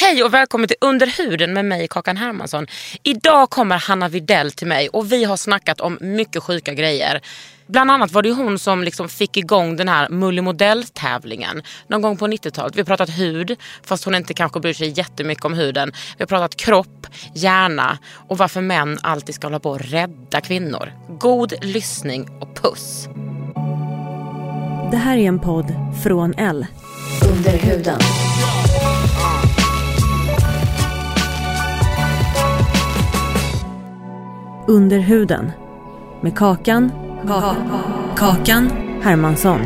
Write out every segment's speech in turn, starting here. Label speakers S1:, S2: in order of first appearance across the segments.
S1: Hej och välkommen till Under huden med mig Kakan Hermansson. Idag kommer Hanna Videll till mig och vi har snackat om mycket sjuka grejer. Bland annat var det hon som liksom fick igång den här mullimodell-tävlingen någon gång på 90-talet. Vi har pratat hud, fast hon inte kanske bryr sig jättemycket om huden. Vi har pratat kropp, hjärna och varför män alltid ska hålla på att rädda kvinnor. God lyssning och puss.
S2: Det här är en podd från L.
S3: Under huden.
S2: Under huden. Med Kakan. Kakan Hermansson.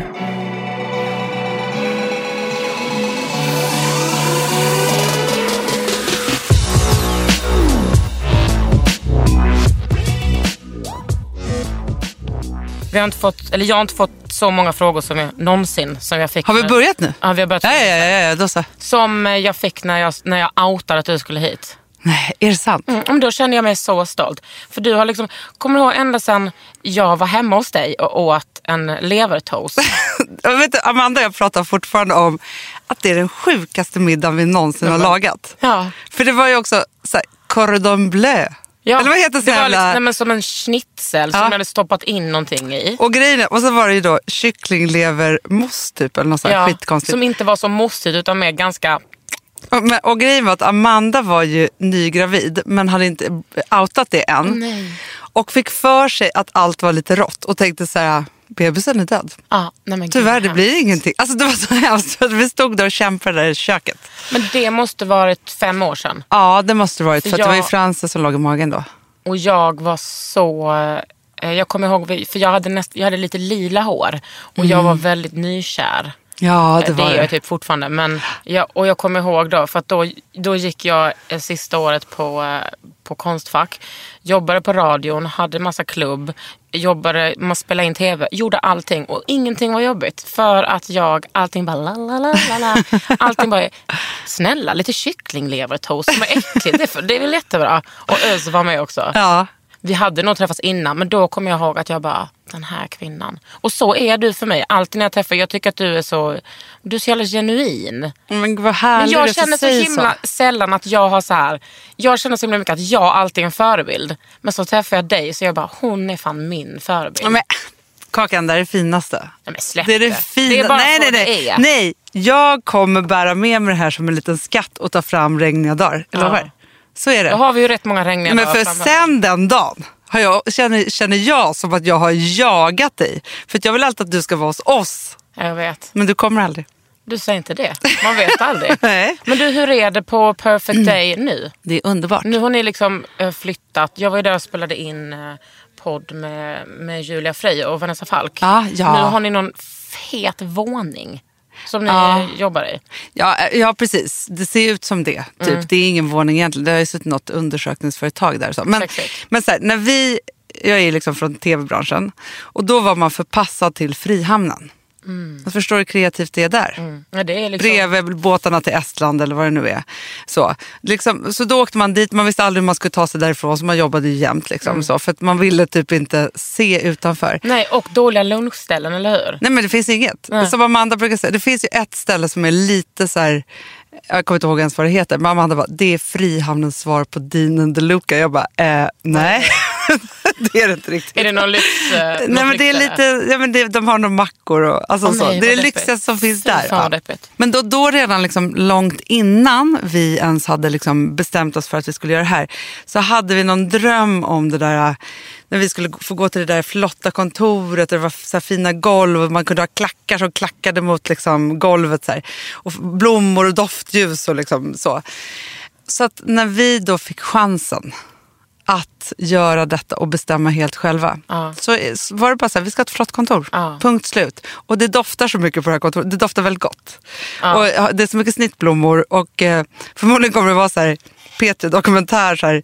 S1: Vi har inte fått, eller jag har inte fått så många frågor som jag någonsin som jag fick.
S4: Har vi börjat nu?
S1: Ja, vi har börjat.
S4: Ja, ja, ja, ja, då så.
S1: Som jag fick när jag, när jag outade att du skulle hit.
S4: Nej, är det sant?
S1: Mm, men då kände jag mig så stolt. För du har liksom, kommer du ihåg ända sedan jag var hemma hos dig och åt en levertoast?
S4: Jag vet, du, Amanda och jag pratar fortfarande om att det är den sjukaste middagen vi någonsin har lagat.
S1: Ja.
S4: För det var ju också så här, cordon bleu.
S1: Ja,
S4: Eller vad heter
S1: det var
S4: sån
S1: liksom, nej, men som en schnitzel som
S4: Ja.
S1: jag hade stoppat in någonting i.
S4: Och grejen och så var det ju då kycklinglevermousse typ eller något sånt här skitkonstigt.
S1: som inte var så mossigt utan mer ganska...
S4: Och, men, och grejen var att Amanda var ju nygravid men hade inte outat det än. Och fick för sig att allt var lite rått och tänkte så här, bebisen är död.
S1: Ah, nej, men
S4: Tyvärr, det blir ingenting. Alltså det var så hemskt. för Vi stod där och kämpade i köket.
S1: Men det måste varit fem år sedan.
S4: Ja, det måste varit. För att det var ju
S1: Jag-
S4: Frances som låg i magen då.
S1: Och jag var så... eh, Jag kommer ihåg, för jag hade, näst, jag hade lite lila hår. Och jag var väldigt nykär.
S4: Ja, det var
S1: är
S4: det.
S1: jag typ fortfarande. Men jag, och jag kommer ihåg då, för att då, då gick jag eh, sista året på, eh, på Konstfack. Jobbade på radion, hade massa klubb, jobbade, man spelade in tv, gjorde allting och ingenting var jobbigt. För att jag, allting bara la la la la la. Allting bara, snälla lite kycklinglevertoast som är äckligt, det, är det är väl jättebra. Och Öz var med också.
S4: Ja.
S1: Vi hade nog träffats innan men då kommer jag ihåg att jag bara, den här kvinnan. Och så är du för mig. Alltid när jag träffar jag tycker att du är så, du är så jävla genuin.
S4: Men vad
S1: Men
S4: härligt
S1: jag
S4: att du
S1: känner så himla sällan att jag har så här. Jag känner så himla mycket att jag alltid är en förebild. Men så träffar jag dig så jag bara, hon är fan min förebild.
S4: Men, kakan, det är det finaste.
S1: Nej, men släpp
S4: Det är det
S1: Det
S4: fina.
S1: är bara
S4: nej,
S1: så
S4: nej,
S1: det
S4: nej.
S1: är.
S4: nej, jag kommer bära med mig det här som en liten skatt och ta fram regniga dagar. Jag
S1: Ja.
S4: Så är det.
S1: Då har vi ju rätt många regniga
S4: Men för
S1: framöver.
S4: sen den dagen har jag, känner, känner jag som att jag har jagat dig. För jag vill alltid att du ska vara hos oss.
S1: Jag vet.
S4: Men du kommer aldrig.
S1: Du säger inte det. Man vet aldrig.
S4: Nej.
S1: Men du, hur är det på Perfect Day nu?
S4: Det är underbart.
S1: Nu har ni liksom eh, flyttat. Jag var ju där och spelade in eh, podd med, med Julia Frey och Vanessa Falk.
S4: Ja, ja.
S1: Nu har ni någon fet våning som ni
S4: Ja.
S1: jobbar i.
S4: Ja, eh, ja, precis. Det ser ut som det. Typ.
S1: Mm.
S4: Det är ingen våning egentligen. Det har ju suttit något undersökningsföretag där. Så. Men, men så här, när vi, jag är liksom från tv-branschen och då var man förpassad till Frihamnen. Jag förstår hur kreativt det är där.
S1: Ja, det är liksom,
S4: Bredvid båtarna till Estland eller vad det nu är. Så, liksom, så då åkte man dit, man visste aldrig hur man skulle ta sig därifrån så man jobbade ju jämt. Liksom,
S1: Mm.
S4: så, för att man ville typ inte se utanför.
S1: Nej, och dåliga lunchställen, eller hur?
S4: Nej men det finns inget.
S1: Nej.
S4: Som Amanda brukar säga, det finns ju ett ställe som är lite så här, jag kommer inte ihåg ens vad det heter, men Amanda bara, det är Frihamnens svar på Dean and DeLuca. Jag bara, eh, nej. det är det inte riktigt.
S1: Är det någon lyx? eh,
S4: Nej, men det är lite, ja, men det, de har nog mackor och alltså,
S1: Åh,
S4: så.
S1: nej,
S4: Det är det lyxigaste som finns där. Ja. Men då, då redan liksom långt innan vi ens hade liksom bestämt oss för att vi skulle göra det här så hade vi någon dröm om det där när vi skulle få gå till det där flotta kontoret och det var så fina golv och man kunde ha klackar som klackade mot liksom golvet. Så här. Och blommor och doftljus och liksom så. Så att när vi då fick chansen att göra detta och bestämma helt själva.
S1: Ja.
S4: Så var det bara så här, vi ska ha ett flott kontor.
S1: Ja.
S4: Punkt slut. Och det doftar så mycket på det här kontoret. Det doftar väldigt gott.
S1: Ja.
S4: Och det är så mycket snittblommor och eh, förmodligen kommer det vara så här P3 dokumentär så här,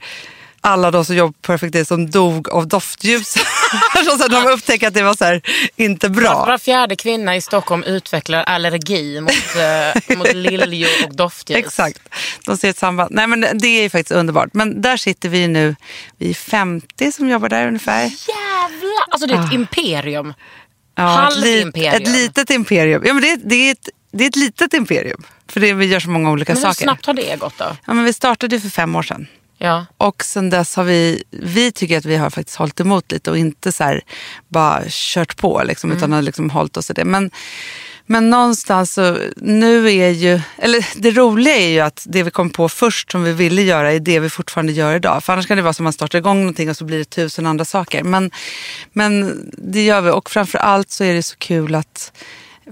S4: alla de som jobbar på Perfect Day som dog av doftljus. så att de upptäcker att det var så här, inte bra.
S1: Var fjärde kvinna i Stockholm utvecklar allergi mot, eh, mot liljor och doftljus.
S4: Exakt. De ser ett samband. Nej, men det är ju faktiskt underbart. Men där sitter vi nu. Vi är 50 som jobbar där ungefär.
S1: Jävlar! Alltså det är ett imperium.
S4: Ja, ett, lit,
S1: Halvimperium.
S4: ett litet imperium. Ja, men det, är, det, är ett, det är ett litet imperium. För det, vi gör så många olika
S1: Men hur
S4: saker.
S1: snabbt har det gått då?
S4: Ja, men vi startade för fem år sedan.
S1: Ja.
S4: Och sen dess har vi, vi tycker att vi har faktiskt hållit emot lite och inte så här bara kört på liksom, utan har liksom hållit oss i det. Men, men någonstans så, nu är ju, eller det roliga är ju att det vi kom på först som vi ville göra är det vi fortfarande gör idag. För annars kan det vara som att man startar igång någonting och så blir det tusen andra saker. Men, men det gör vi och framför allt så är det så kul att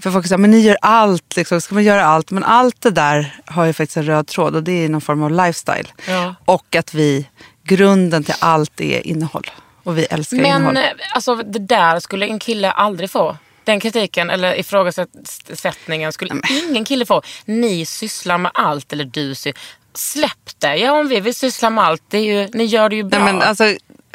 S4: för folk säger, men ni gör allt, liksom. ska man göra allt? Men allt det där har ju faktiskt en röd tråd och det är någon form av lifestyle.
S1: Ja.
S4: Och att vi, grunden till allt är innehåll. Och vi älskar
S1: Men
S4: innehåll.
S1: eh, alltså, det där skulle en kille aldrig få. Den kritiken eller ifrågasättningen skulle ingen kille få. Ni sysslar med allt eller du sy- Släpp det. Ja om vi vill syssla med allt, det är ju, ni gör det ju bra.
S4: Nej, men alltså,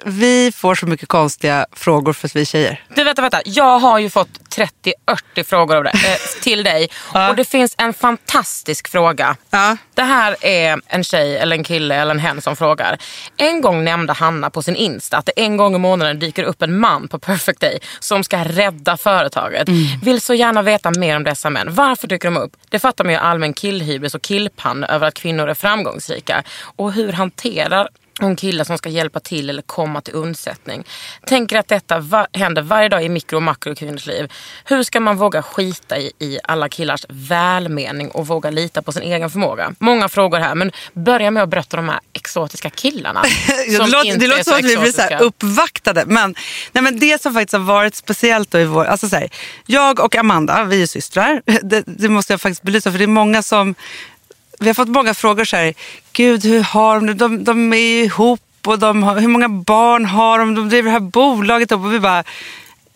S4: vi får så mycket konstiga frågor för att vi är tjejer.
S1: Du vänta, vänta. Jag har ju fått 30-40 frågor av det, eh, till dig. Och det finns en fantastisk fråga.
S4: Ja.
S1: Det här är en tjej eller en kille eller en hen som frågar. En gång nämnde Hanna på sin Insta att det en gång i månaden dyker upp en man på Perfect Day som ska rädda företaget. Vill så gärna veta mer om dessa män. Varför dyker de upp? Det fattar man ju allmän killhybris och killpanna över att kvinnor är framgångsrika. Och hur hanterar hon killar som ska hjälpa till eller komma till undsättning. Tänker att detta va- händer varje dag i mikro och makrokvinnors liv. Hur ska man våga skita i, i alla killars välmening och våga lita på sin egen förmåga? Många frågor här, men börja med att berätta om de här exotiska killarna.
S4: Det låter, det låter som att vi blir så här uppvaktade. Men, nej, men det som faktiskt har varit speciellt då i vår... Alltså så här, jag och Amanda, vi är systrar. Det, det måste jag faktiskt belysa för det är många som... Vi har fått många frågor så här. Gud, hur har de? De, de är ju ihop och de har, hur många barn har de? De driver det här bolaget upp och vi bara...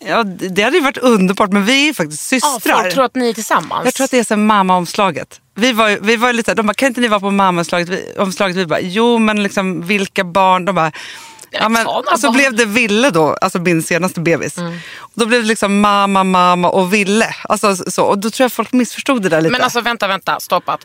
S4: Ja, det hade ju varit underbart men vi är ju faktiskt
S1: Ja,
S4: systrar.
S1: folk tror att ni är tillsammans.
S4: Jag tror att det är så här mammaomslaget. Vi var, vi var lite de bara, kan inte ni vara på mammaomslaget? Vi, omslaget? vi bara, jo men liksom vilka barn? De bara, ja, men, och så
S1: barn.
S4: blev det Ville då, alltså min senaste bebis. Och då blev det liksom mamma, mamma och Ville. Alltså, så, och då tror jag folk missförstod det där lite.
S1: Men alltså vänta, vänta, stoppat.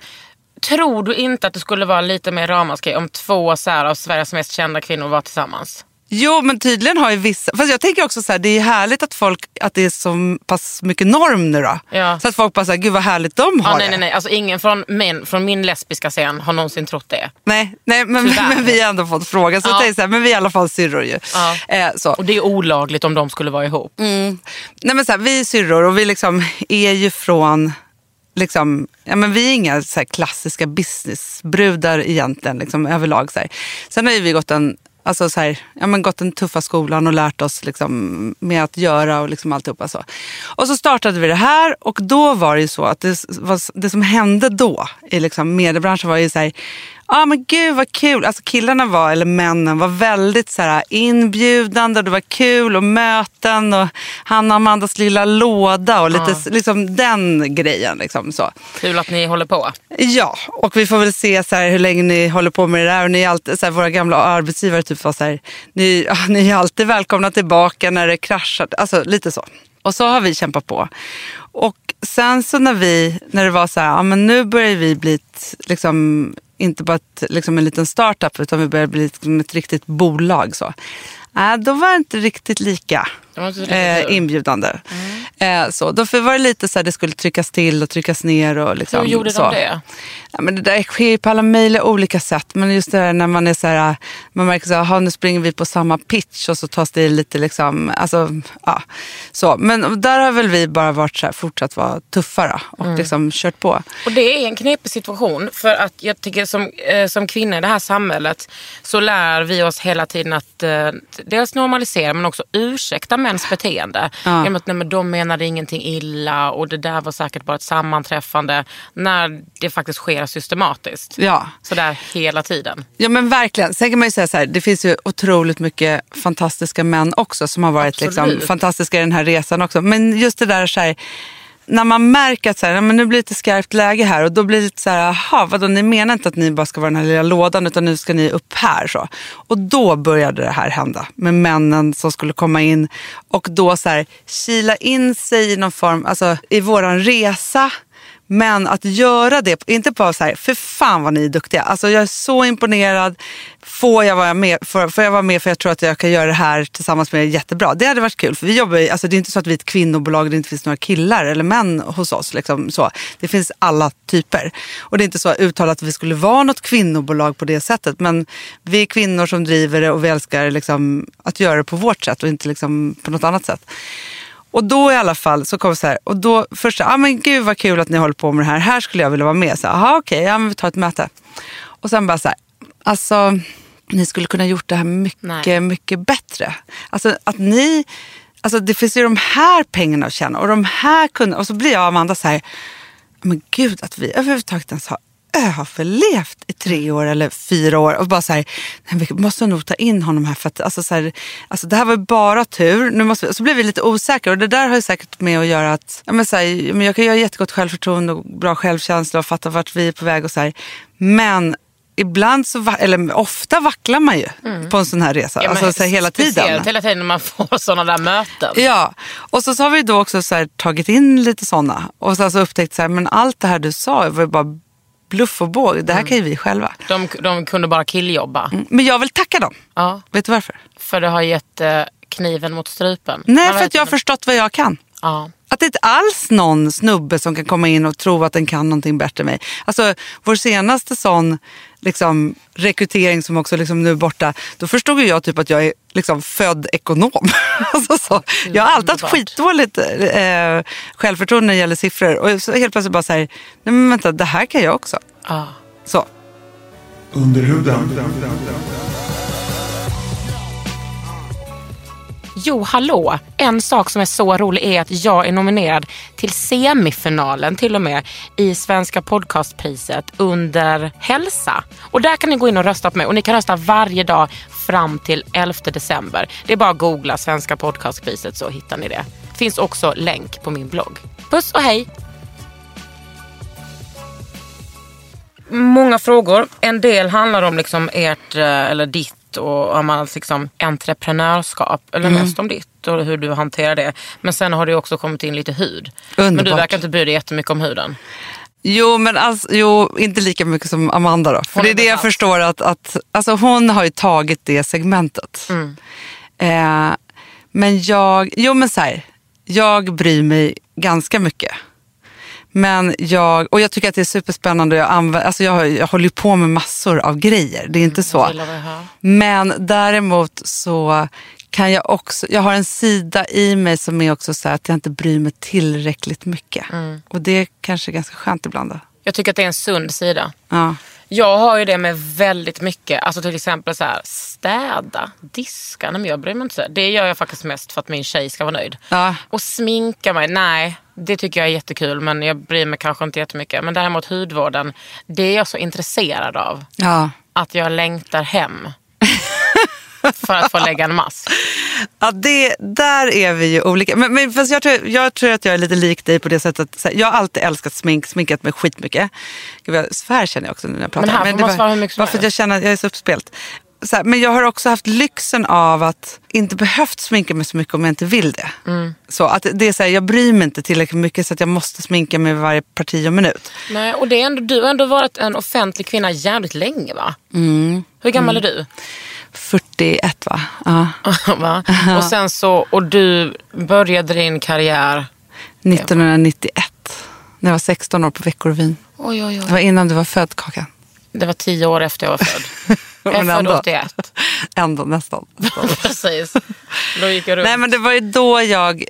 S1: Tror du inte att det skulle vara lite mer ramaskri om två så här, av Sveriges mest kända kvinnor var tillsammans?
S4: Jo men tydligen har ju vissa, fast jag tänker också så här, det är härligt att folk, att det är så pass mycket norm nu då.
S1: Ja.
S4: Så att folk bara säger, gud vad härligt de har
S1: Ja,
S4: det.
S1: nej, nej, nej. Alltså, ingen från min, från min lesbiska scen har någonsin trott det.
S4: Nej, nej men,
S1: Tyvärr.
S4: men vi har ändå fått frågan. Så
S1: Ja.
S4: jag så här, men vi är i alla fall syrror ju.
S1: Ja.
S4: Eh, så.
S1: Och det är olagligt om de skulle vara ihop.
S4: Nej, men så här, vi är syrror och vi liksom är ju från... Liksom, ja, men vi är inga så här klassiska businessbrudar egentligen liksom, överlag. Så här. Sen har ju vi gått den, alltså, så här, ja, men gått den tuffa skolan och lärt oss liksom, med att göra och liksom alltihopa. Så. Och så startade vi det här och då var det ju så att det, var, det som hände då i liksom, mediebranschen var ju så här, ah, men gud vad kul. Alltså killarna var, eller männen var väldigt så här inbjudande och det var kul och möten och han och Amandas lilla låda och lite s- liksom den grejen. Liksom, så.
S1: Kul att ni håller på.
S4: Ja, och vi får väl se så här, hur länge ni håller på med det där. Och ni är alltid, så här, våra gamla arbetsgivare typ var så här, ni, ja, ni är alltid välkomna tillbaka när det kraschar. Alltså lite så. Och så har vi kämpat på. Och sen så när vi, när det var så här, ja men nu börjar vi bli liksom, inte bara ett, liksom en liten startup utan vi börjar bli ett, liksom ett riktigt bolag. Så. Nej, då var det inte riktigt lika eh, inbjudande. Eh, så, då var det lite så här, det skulle tryckas till och tryckas ner. Och liksom,
S1: Hur gjorde
S4: så.
S1: de det?
S4: Ja, men det där sker ju på alla möjliga olika sätt. Men just det där när man är så här, man märker så här, "Jaha, nu springer vi på samma pitch och så tas det lite liksom, alltså, ja. Så. Men där har väl vi bara varit så här, fortsatt vara tuffa då, och liksom kört på.
S1: Och det är en knepig situation. För att jag tycker som, eh, som kvinnor i det här samhället så lär vi oss hela tiden att eh, dels normalisera men också ursäkta mäns beteende. Genom att nej, men de menade ingenting illa och det där var säkert bara ett sammanträffande. När det faktiskt sker systematiskt.
S4: Ja.
S1: Sådär hela tiden.
S4: Ja men verkligen. Sen kan man ju säga så här, det finns ju otroligt mycket fantastiska män också som har varit liksom, fantastiska i den här resan också. Men just det där så här, när man märker att så här, men nu blir det lite skarpt läge här och då blir det lite så här, jaha, vadå, ni menar inte att ni bara ska vara den här lilla lådan utan nu ska ni upp här. Så. Och då började det här hända med männen som skulle komma in och då så här, kila in sig i någon form, alltså i våran resa. Men att göra det, inte bara så här, för fan vad ni är duktiga. Alltså jag är så imponerad. Får jag vara med för, får jag vara med för jag tror att jag kan göra det här tillsammans med er jättebra. Det hade varit kul. För vi jobbar, ju- alltså det är inte så att vi är ett kvinnobolag där det inte finns några killar eller män hos oss. Liksom så. Det finns alla typer. Och det är inte så uttalat att vi skulle vara något kvinnobolag på det sättet. Men vi är kvinnor som driver det och vi älskar liksom att göra det på vårt sätt och inte liksom på något annat sätt. Och då i alla fall så kom så här, och då först så, ah, men gud vad kul att ni håller på med det här, här skulle jag vilja vara med. Så, aha, okej, ja, men vi tar ett möte. Och sen bara så här, alltså ni skulle kunna gjort det här mycket,
S1: Nej.
S4: mycket bättre. Alltså att ni, alltså det finns ju de här pengarna att tjäna och de här kunderna. Och så blir jag och Amanda så här, men gud att vi överhuvudtaget ens har överlevt i tre år eller fyra år och bara så här, nej, vi måste nog ta in honom här för att alltså, så här, alltså, det här var bara tur. Nu måste vi, så blev vi lite osäkra och det där har ju säkert med att göra att ja, men, så här, jag kan ha jättegott självförtroende och bra självkänsla och fatta vart vi är på väg och så här. Men ibland så, eller ofta vacklar man ju på en sån här resa.
S1: Ja,
S4: alltså så här, hela tiden.
S1: Hela tiden när man får sådana där möten.
S4: Ja, och så, så har vi då också så här, tagit in lite sådana och så alltså upptäckt så här, men allt det här du sa var ju bara bluff och båg. Det här kan ju vi själva.
S1: De, de kunde bara killjobba.
S4: Mm, Men jag vill tacka dem.
S1: Ja,
S4: Vet du varför?
S1: för det har gett eh, kniven mot strupen.
S4: Nej,
S1: Man
S4: för
S1: vet
S4: att jag har
S1: inte.
S4: förstått vad jag kan.
S1: Ja.
S4: Att det inte alls någon snubbe som kan komma in och tro att den kan någonting bättre än mig. Alltså vår senaste sån liksom, rekrytering som också liksom nu är borta. Då förstod ju jag typ att jag är liksom född ekonom. alltså så. Jag har alltid haft skitdåligt eh, självförtroende när det gäller siffror. Och så helt plötsligt bara säger nej men vänta det här kan jag också.
S1: Ja.
S4: Så.
S3: Under huden.
S1: Jo, hallå! En sak som är så rolig är att jag är nominerad till semifinalen till och med i Svenska podcastpriset under hälsa. Och där kan ni gå in och rösta på mig och ni kan rösta varje dag fram till 11 december. Det är bara att googla Svenska podcastpriset så hittar ni det. Finns också länk på min blogg. Puss och hej! Många frågor. En del handlar om liksom ert, eh, eller ditt och om man liksom entreprenörskap. Eller
S4: Mm.
S1: mest om ditt och hur du hanterar det. Men sen har det också kommit in lite hud. Men du
S4: Underbart.
S1: verkar inte bry dig jättemycket om huden.
S4: Jo, men alltså, jo, inte lika mycket som Amanda då. För
S1: Hon
S4: det
S1: är
S4: det jag förstår att, att alltså, hon har ju tagit det segmentet.
S1: Mm.
S4: Eh, men jag, jo men så här, jag bryr mig ganska mycket. Men jag, och jag tycker att det är superspännande. Jag, använder, alltså jag, jag håller ju på med massor av grejer. Det är inte så.
S1: Jag hör.
S4: Men däremot så kan jag också, jag har en sida i mig som är också så här att jag inte bryr mig tillräckligt mycket.
S1: Mm.
S4: Och det är kanske ganska skönt ibland. Då.
S1: Jag tycker att det är en sund sida.
S4: Ja.
S1: Jag har ju det med väldigt mycket. Alltså till exempel så här, städa, diska. Nej, men jag bryr mig inte så. Det gör jag faktiskt mest för att min tjej ska vara nöjd.
S4: Ja.
S1: Och sminka mig, nej. Det tycker jag är jättekul men jag bryr mig kanske inte jättemycket. Men däremot hudvården, det är jag så intresserad av.
S4: Ja.
S1: Att jag längtar hem. för att få lägga en mask.
S4: Ja, det, där är vi ju olika. Men, men fast jag, tror, jag tror att jag är lite lik dig på det sättet. Här, jag har alltid älskat smink, sminkat mig skitmycket. Gud, känner jag också när jag pratar.
S1: Men här får
S4: det var-
S1: svara hur mycket som
S4: Bara för att jag känner att jag är så uppspelt. Så här, men jag har också haft lyxen av att inte behövt sminka mig så mycket om jag inte vill det.
S1: Mm.
S4: Så att det är så här, jag bryr mig inte tillräckligt mycket så att jag måste sminka mig varje parti och minut.
S1: Nej, och det är ändå, du har ändå varit en offentlig kvinna jävligt länge va?
S4: Mm.
S1: Hur gammal är du?
S4: 41 va? Ja.
S1: Va? Och sen så, och du började din karriär.
S4: 1991. När jag var 16 år på Veckorevyn.
S1: Oj, oj,
S4: Det
S1: oj.
S4: var innan du var född Kakan.
S1: Det var tio år efter jag var född. Jag är född
S4: ändå.
S1: 81.
S4: Ändå nästan.
S1: Precis. Då gick jag runt.
S4: Nej men det var ju då jag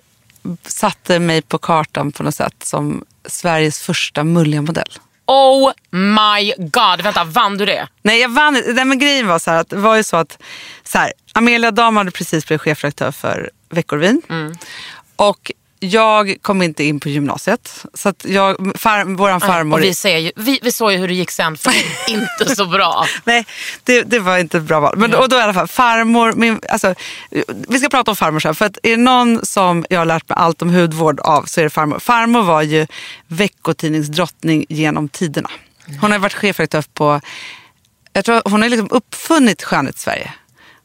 S4: satte mig på kartan på något sätt som Sveriges första mulliga modell.
S1: Oh my god. Vänta, vann du det?
S4: Nej, jag vann Nej, men grejen var så här att det var ju så att så här, Amelia Dam hade precis blivit chefredaktör för Veckorevyn.
S1: Mm.
S4: Och jag kom inte in på gymnasiet. Så att jag, far, våran farmor...
S1: Och vi, ser ju, vi, vi såg ju hur det gick sen för inte så bra.
S4: Nej, det, det var inte ett bra val. Men, och då i alla fall, farmor, min, alltså, vi ska prata om farmor sen. För att är det någon som jag har lärt mig allt om hudvård av så är det farmor. Farmor var ju veckotidningsdrottning genom tiderna. Hon har varit chefredaktör på, jag tror hon har liksom uppfunnit Skönhets-Sverige.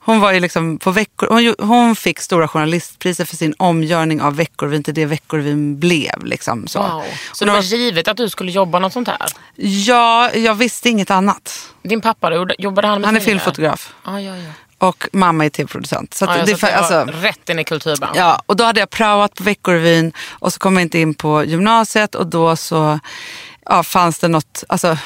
S4: Hon var ju liksom på veckor, hon, hon fick stora journalistpriser för sin omgörning av Veckorevyn till det Veckorevyn blev. Liksom, så.
S1: Wow. Så det var givet att du skulle jobba något sånt här?
S4: Ja, jag visste inget annat.
S1: Din pappa, jobbade han med
S4: Han är filmfotograf.
S1: Ja, ja, ja.
S4: Och mamma är tv-producent. Så att
S1: ja,
S4: det,
S1: så det var
S4: alltså,
S1: rätt in i kulturbranschen.
S4: ja, och då hade jag praoat på Veckorevyn och så kom jag inte in på gymnasiet och då så ja, fanns det något, alltså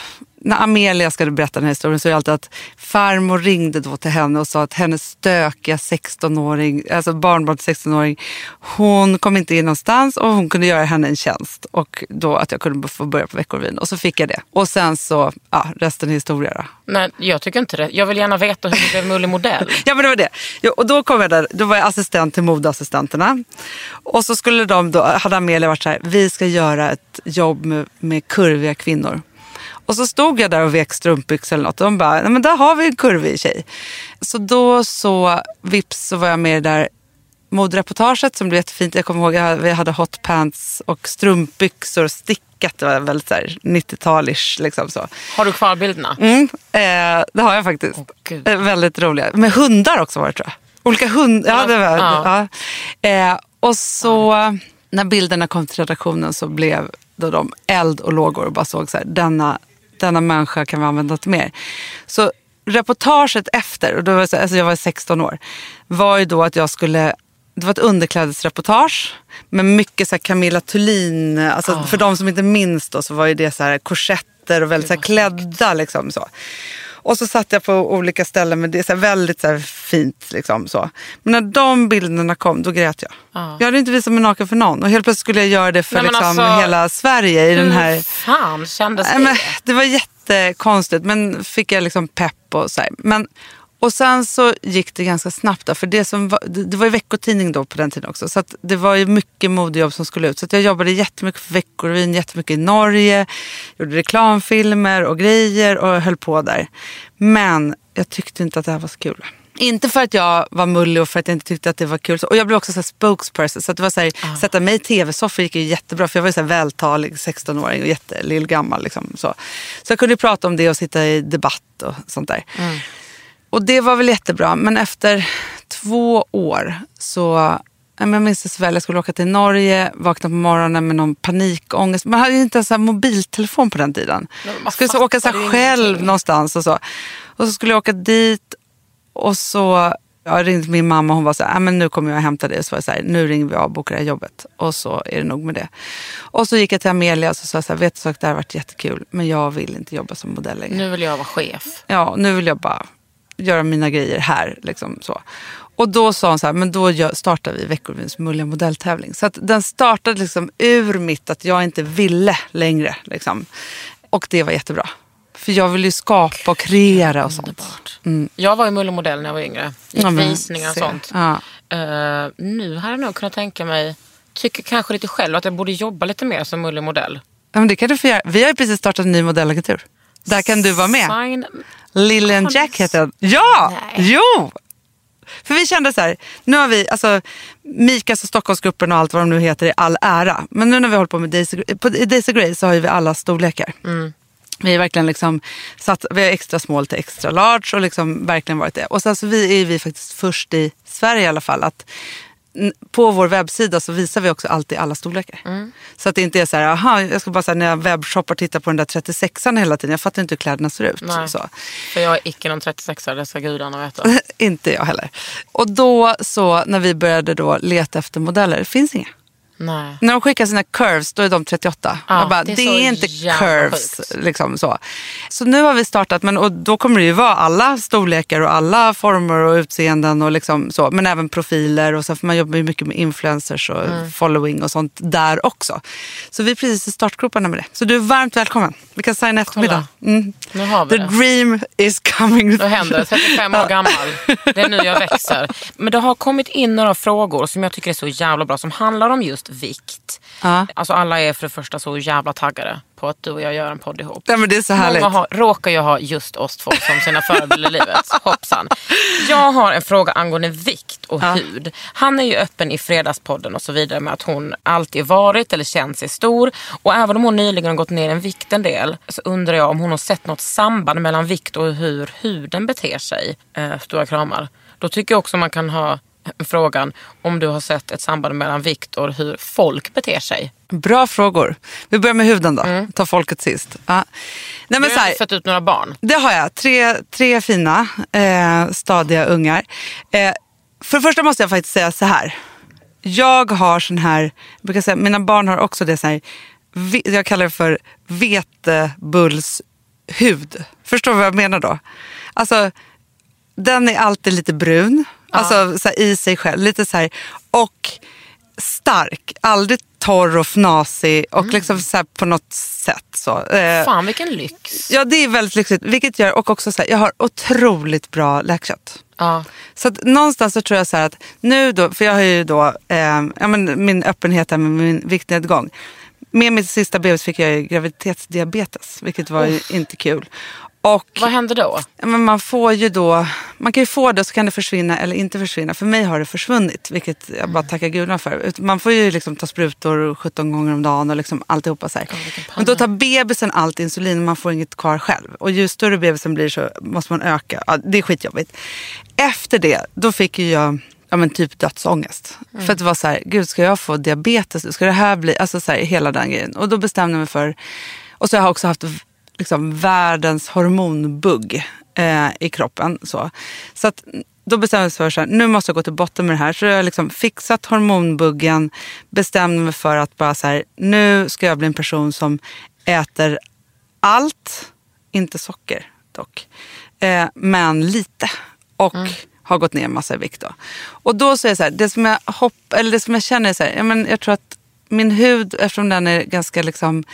S4: när Amelia skulle berätta den här historien så är det alltid att farmor ringde då till henne och sa att hennes stökiga 16-åring, alltså barnbarn till 16-åring, hon kom inte in någonstans och hon kunde göra henne en tjänst. Och då att jag kunde få börja på Veckorevyn. Och så fick jag det. Och sen så, ja, resten är historia då.
S1: Nej, jag tycker inte det. Jag vill gärna veta hur du blev mullig modell.
S4: Ja men det var det. Ja, och då kom jag där, då var jag assistent till modeassistenterna. Och så skulle de då, hade Amelia varit så här, vi ska göra ett jobb med, med kurviga kvinnor. Och så stod jag där och vek strumpbyxor eller något och de bara, nej men där har vi en kurvig tjej. Så då så, vips så var jag med i det där modereportaget som blev jättefint. Jag kommer ihåg att vi hade hot pants och strumpbyxor och stickat. Det var väldigt så här 90-talish liksom så.
S1: Har du kvar bilderna?
S4: Mm, eh, det har jag faktiskt.
S1: Gud.
S4: Eh, väldigt roliga. Med hundar också var det tror jag. Olika hundar. Ja, det var,
S1: Ja.
S4: ja. Eh, och så när bilderna kom till redaktionen så blev då de eld och lågor och bara såg så här, denna, denna människa kan vi använda till mer. Så reportaget efter, och då var jag, så, alltså jag var 16 år, var ju då att jag skulle det var ett underklädesreportage med mycket så Camilla Thulin. Alltså För de som inte minns då så var ju det så här korsetter och väldigt så klädda. Liksom, så. Och så satt jag på olika ställen med det så här väldigt så fint. Liksom, så. Men när de bilderna kom, då grät jag. Jag hade inte visat mig naken för någon. Och helt plötsligt skulle jag göra det för
S1: Nej, men
S4: liksom,
S1: alltså,
S4: hela Sverige i den här...
S1: Hur fan kändes det?
S4: men, det var jättekonstigt, men fick jag liksom pepp och så här. Men, och sen så gick det ganska snabbt. Då, för det, som var, det, var ju veckotidning då på den tiden också. Så det var ju mycket modejobb som skulle ut. Så jag jobbade jättemycket för Veckorevyn, jättemycket i Norge. Gjorde reklamfilmer och grejer och höll på där. Men jag tyckte inte att det här var så kul. Inte för att jag var mullig och för att jag inte tyckte att det var kul. Och jag blev också så spokesperson. Så att det var så här, sätta mig i tv-soffor gick ju jättebra. För jag var ju så här vältalig 16-åring och jättelillgammal. Liksom, så. så jag kunde ju prata om det och sitta i debatt och sånt där. Och det var väl jättebra. Men efter två år så jag minns det så väl, jag skulle åka till Norge, vakna på morgonen med någon panikångest. Man hade ju inte ens mobiltelefon på den tiden.
S1: Man
S4: skulle så åka så själv
S1: ingenting.
S4: någonstans och så. Och så skulle jag åka dit och så jag ringde min mamma och hon var så här, "Ah, men nu kommer jag och hämta dig. Och så var jag så här, nu ringer vi av och bokar det här jobbet. Och så är det nog med det. Och så gick jag till Amelia och så sa jag så här, vet du sak, det här har varit jättekul. Men jag vill inte jobba som modell längre
S1: Nu vill jag vara chef.
S4: ja, nu vill jag bara göra mina grejer här. Liksom så. Och då sa hon så här, men då startar vi Veckorevyns mulliga modelltävling. Så att den startade liksom ur mitt att jag inte ville längre. Liksom. Och det var jättebra. För jag vill ju skapa och kreera och sånt.
S1: Underbart. Jag var ju mullig modell när jag var yngre. Gick
S4: Ja,
S1: visningar och sånt.
S4: Ja.
S1: Eh, nu hade jag nog kunnat tänka mig, tycker kanske lite själv att jag borde jobba lite mer som mullig modell.
S4: Ja, men det kan du få göra. Vi har ju precis startat en ny modellagentur. Där kan du vara med.
S1: Sign.
S4: Lillian Jack heter den. Ja!
S1: Nej.
S4: Jo! För vi kände så här, nu har vi, alltså Mikas och Stockholmsgruppen och allt vad de nu heter i all ära. Men nu när vi håller på med Daisy, på i Daisy Gray så har ju vi alla storlekar. Vi har verkligen liksom satt, vi har extra small till extra large och liksom verkligen varit det. Och sen så vi är vi faktiskt först i Sverige i alla fall att på vår webbsida så visar vi också alltid alla storlekar.
S1: Mm.
S4: Så att det inte är så här, aha, jag ska bara här, när jag webbshoppar titta på den där 36an hela tiden. Jag fattar inte hur kläderna ser ut.
S1: Nej.
S4: Så.
S1: För jag är icke någon 36 det ska gudarna veta.
S4: inte jag heller. Och då så när vi började då leta efter modeller, det finns inga.
S1: Nej.
S4: När de skickar sina curves, då är de 38.
S1: Ja,
S4: bara,
S1: det
S4: det
S1: är
S4: är,
S1: så
S4: inte curves.
S1: sjukt.
S4: Liksom så. så nu har vi startat, men, och då kommer det ju vara alla storlekar och alla former och utseenden. Och liksom så, men även profiler. Och så får man jobbar ju mycket med influencers och
S1: Mm.
S4: following och sånt där också. Så vi är precis i startgroparna med det. Så du är varmt välkommen. Vi kan signa eftermiddag. Mm.
S1: Nu har vi
S4: The
S1: det.
S4: dream is coming.
S1: Då händer det. 35 år gammal. Det är nu jag växer. Men det har kommit in några frågor som jag tycker är så jävla bra som handlar om just vikt.
S4: Ja.
S1: Alltså alla är för det första så jävla taggade på att du och jag gör en podd ihop.
S4: Ja, men det är så härligt.
S1: Många har, råkar ju ha just oss två som sina förebilder i livet. Hoppsan. Jag har en fråga angående vikt och hud. Han är ju öppen i Fredagspodden och så vidare med att hon alltid varit eller känt sig stor. Och även om hon nyligen har gått ner en vikt en del så undrar jag om hon har sett något samband mellan vikt och hur huden beter sig. Eh, stora kramar. Då tycker jag också man kan ha frågan om du har sett ett samband mellan vikt och hur folk beter sig.
S4: Bra frågor. Vi börjar med huden då. Ta folket sist. Ja. Nej, men
S1: Du har fött ut några barn.
S4: Det har jag. Tre, tre fina, eh, stadiga ungar. Eh, för det första måste jag faktiskt säga så här. Jag har sån här, jag brukar säga, mina barn har också det så här, jag kallar det för vetebullshud. Förstår du vad jag menar då? Alltså, den är alltid lite brun, alltså så här, i sig själv. Lite så här, och stark, aldrig torr och fnasig och liksom så på något sätt. Så. Eh,
S1: Fan vilken lyx.
S4: Ja, det är väldigt lyxigt. Vilket gör och också så här, jag har otroligt bra läkkött.
S1: Ja.
S4: Så att någonstans så tror jag så här att nu då, för jag har ju då eh, ja, men min öppenhet med min viktnedgång. Med mitt sista bebis fick jag ju graviditetsdiabetes, vilket var ju inte kul. Och
S1: Vad händer då?
S4: men man får ju då, man kan ju få det och så kan det försvinna eller inte försvinna. För mig har det försvunnit, vilket jag bara tackar gudarna för. Man får ju liksom ta sprutor 17 gånger om dagen och liksom alltihopa så här. Men då tar bebisen allt insulin och man får inget kvar själv. Och ju större bebisen blir så måste man öka. Ja, det är skitjobbigt. Efter det, då fick ju jag ja, men typ dödsångest. För att det var så här, gud ska jag få diabetes? Ska det här bli, alltså så här, hela den grejen. Och då bestämde jag mig för, och så har jag också haft liksom, världens hormonbugg eh, i kroppen. Så, så att, då bestämde jag mig för här, nu måste jag gå till botten med det här. Så jag har liksom fixat hormonbuggen, bestämde mig för att bara så här, nu ska jag bli en person som äter allt, inte socker dock, eh, men lite. Och har gått ner en massa i vikt. Då. Och då så är det så här, det som jag, hopp, eller det som jag känner är så här, ja, men jag tror att min hud, eftersom den är ganska liksom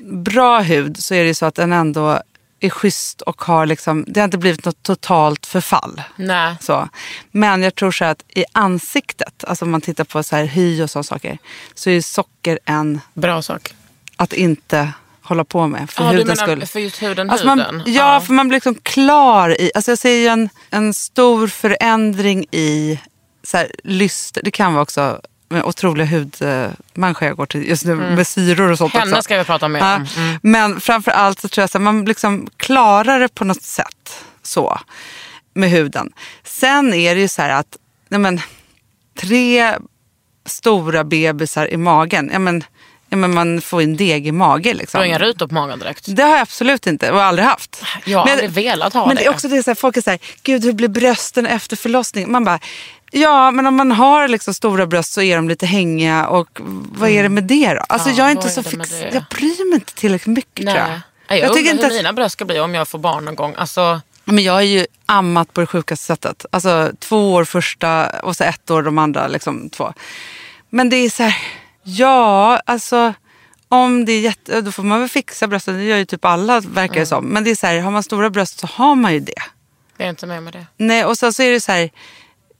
S4: bra hud, så är det ju så att den ändå är schysst och har liksom, det har inte blivit något totalt förfall.
S1: Nej.
S4: Så. Men jag tror så att i ansiktet, alltså om man tittar på så här hy och sådana saker, så är socker en
S1: Bra sak.
S4: att inte hålla på med för
S1: du
S4: hudens skull.
S1: för just huden,
S4: Alltså man,
S1: huden?
S4: ja, för man blir liksom klar i... Alltså jag ser ju en, en stor förändring i så här, lyster. Det kan vara också med otroliga hudmänniskor jag går till just nu med syror och sånt
S1: Mm. Henne
S4: också.
S1: ska vi prata mer
S4: Ja,
S1: om. Mm.
S4: Men framför allt så tror jag att man liksom klarar det på något sätt så med huden. Sen är det ju så här att nej men, tre stora bebisar i magen, ja men, ja men man får en deg i magen.
S1: Du
S4: Liksom.
S1: har inga rutor på magen direkt?
S4: Det har jag absolut inte och aldrig haft.
S1: Jag har
S4: Men-
S1: aldrig velat ha
S4: men
S1: det.
S4: det är också det så här, folk är så här, gud hur blir brösten efter förlossningen? Man bara, ja men om man har liksom stora bröst så är de lite hängiga och vad är det med det då? Alltså
S1: Ja,
S4: jag är inte
S1: är
S4: så fix, jag bryr mig inte tillräckligt mycket
S1: Nej.
S4: tror jag.
S1: Jag, jag
S4: tycker
S1: undrar
S4: inte
S1: hur
S4: att,
S1: mina bröst ska bli om jag får barn någon gång. Alltså,
S4: men jag har ju ammat på det sjukaste sättet. Alltså två år första och så ett år de andra liksom två. Men det är så här, ja alltså om det är jätte, då får man väl fixa brösten. Det gör ju typ alla verkar
S1: Mm.
S4: det som. Men det är så här, har man stora bröst så har man ju det.
S1: jag är inte med med det.
S4: Nej, och sen så är det så här,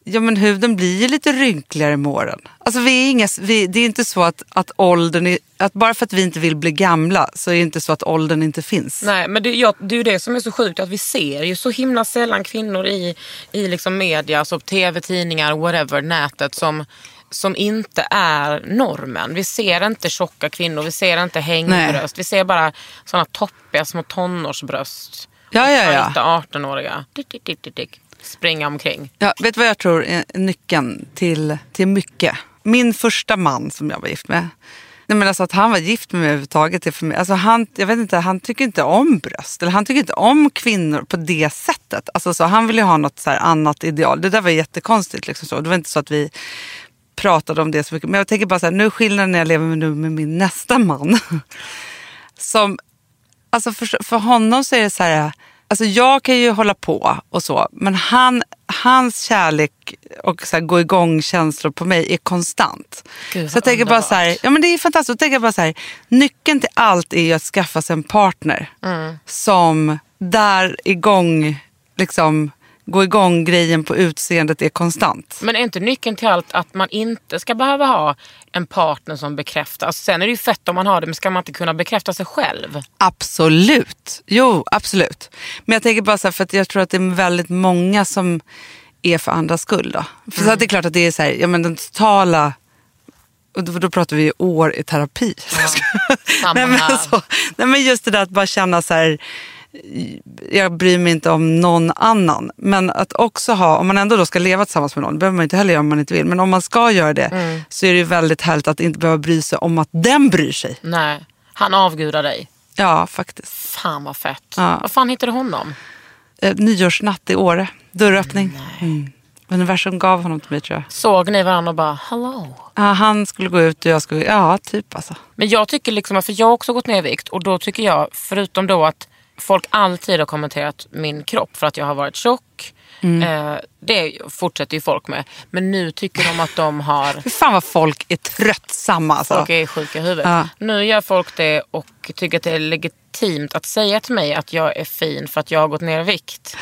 S4: ja men huden blir ju lite rynkligare med åren. Alltså vi är inga, vi, det är inte så att, att åldern, är, att bara för att vi inte vill bli gamla så är det inte så att åldern inte finns.
S1: Nej, men det, ja, det är ju det som är så sjukt att vi ser ju så himla sällan kvinnor i, i liksom media, alltså tv, tidningar, whatever, nätet som, som inte är normen. Vi ser inte tjocka kvinnor, vi ser inte hängbröst, vi ser bara såna toppiga små tonårsbröst.
S4: Ja, ja, ja.
S1: Tajta 18-åriga. Dick, dick, dick, dick, dick springa omkring.
S4: Ja, vet du vad jag tror är nyckeln till, till mycket? Min första man som jag var gift med. Nej, men alltså att han var gift med mig överhuvudtaget. Är för mig, alltså han, jag vet inte, han tycker inte om bröst. Eller han tycker inte om kvinnor på det sättet. Alltså, så han ville ha något så här annat ideal. Det där var jättekonstigt. Liksom så. Det var inte så att vi pratade om det så mycket. Men jag tänker bara så här, nu är skillnaden när jag lever med, nu med min nästa man. Som, alltså för, för honom så är det så här, alltså jag kan ju hålla på och så, men han, hans kärlek och så här, gå igång känslor på mig är konstant.
S1: Gud,
S4: så jag tänker bara så här, ja men det är fantastiskt. Då tänker jag bara så här, nyckeln till allt är ju att skaffa sig en partner som där igång, liksom, gå igång grejen på utseendet är konstant.
S1: Men är inte nyckeln till allt att man inte ska behöva ha en partner som bekräftar? Alltså, sen är det ju fett om man har det, men ska man inte kunna bekräfta sig själv?
S4: Absolut. Jo, absolut. Men jag tänker bara så här, för att jag tror att det är väldigt många som är för andras skull. Då. För så att det är klart att det är så här, ja men den totala, och då, då pratar vi ju år i terapi.
S1: Samma
S4: nej, men
S1: här.
S4: alltså, nej men just det där att bara känna så här, jag bryr mig inte om någon annan. Men att också ha, om man ändå då ska leva tillsammans med någon, det behöver man inte heller göra om man inte vill. Men om man ska göra det
S1: Mm.
S4: så är det ju väldigt härligt att inte behöva bry sig om att den bryr sig.
S1: Nej, han avgudar dig.
S4: Ja, faktiskt.
S1: Fan vad fett.
S4: Ja.
S1: Vad fan hittade honom?
S4: eh, nyårsnatt i Åre. Dörröppning. Mm. Universum gav honom till mig tror jag.
S1: Såg ni varandra och bara hello?
S4: Ja, han skulle gå ut och jag skulle, ja typ alltså.
S1: Men jag tycker liksom, för jag har också gått ner i vikt och då tycker jag, förutom då att folk alltid har kommenterat min kropp för att jag har varit tjock. Eh, det fortsätter ju folk med. Men nu tycker de att de har
S4: fan vad folk är tröttsamma alltså.
S1: Folk är sjuka i huvudet.
S4: Ja.
S1: Nu gör folk det och tycker att det är legitimt att säga till mig att jag är fin för att jag har gått ner i vikt.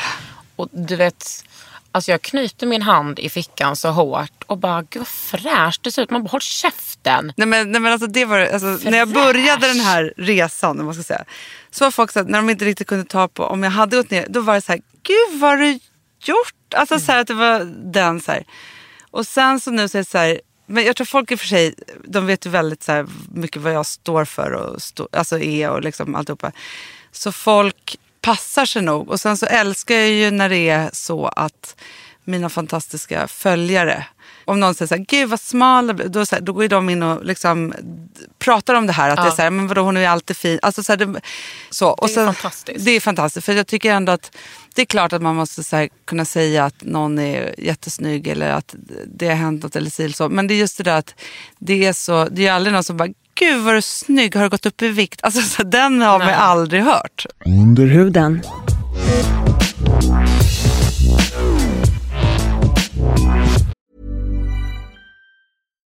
S1: Och du vet, alltså jag knyter min hand i fickan så hårt och bara, gud vad fräscht det ser ut. Man bara, håll käften.
S4: Nej men, nej, men alltså, det var, alltså, när jag började den här resan, om man ska säga, så var folk så att när de inte riktigt kunde ta på om jag hade gått ner, då var det så här, gud vad har du gjort? Alltså så här, att det var den så här. Och sen så nu så är det så här, men jag tror folk i och för sig, de vet ju väldigt så här, mycket vad jag står för och stå, alltså är och liksom alltihopa. Så folk passar sig nog. Och sen så älskar jag ju när det är så att mina fantastiska följare, om någon säger så här, gud vad smal jag blev", då, så här, då går ju de in och liksom pratar om det här. Att det är så här, men vadå hon är ju alltid fin. Alltså, så här, det, så. Och
S1: är
S4: sen-
S1: fantastiskt.
S4: Det är fantastiskt. För jag tycker ändå att det är klart att man måste så här, kunna säga att någon är jättesnygg eller att det har hänt något eller si eller så. Men det är just det där att det är så, det är aldrig någon som bara, gud vad du är snygg, har du gått upp i vikt? Alltså så här, den har man
S1: Nej.
S4: aldrig hört.
S3: Under
S2: Huden.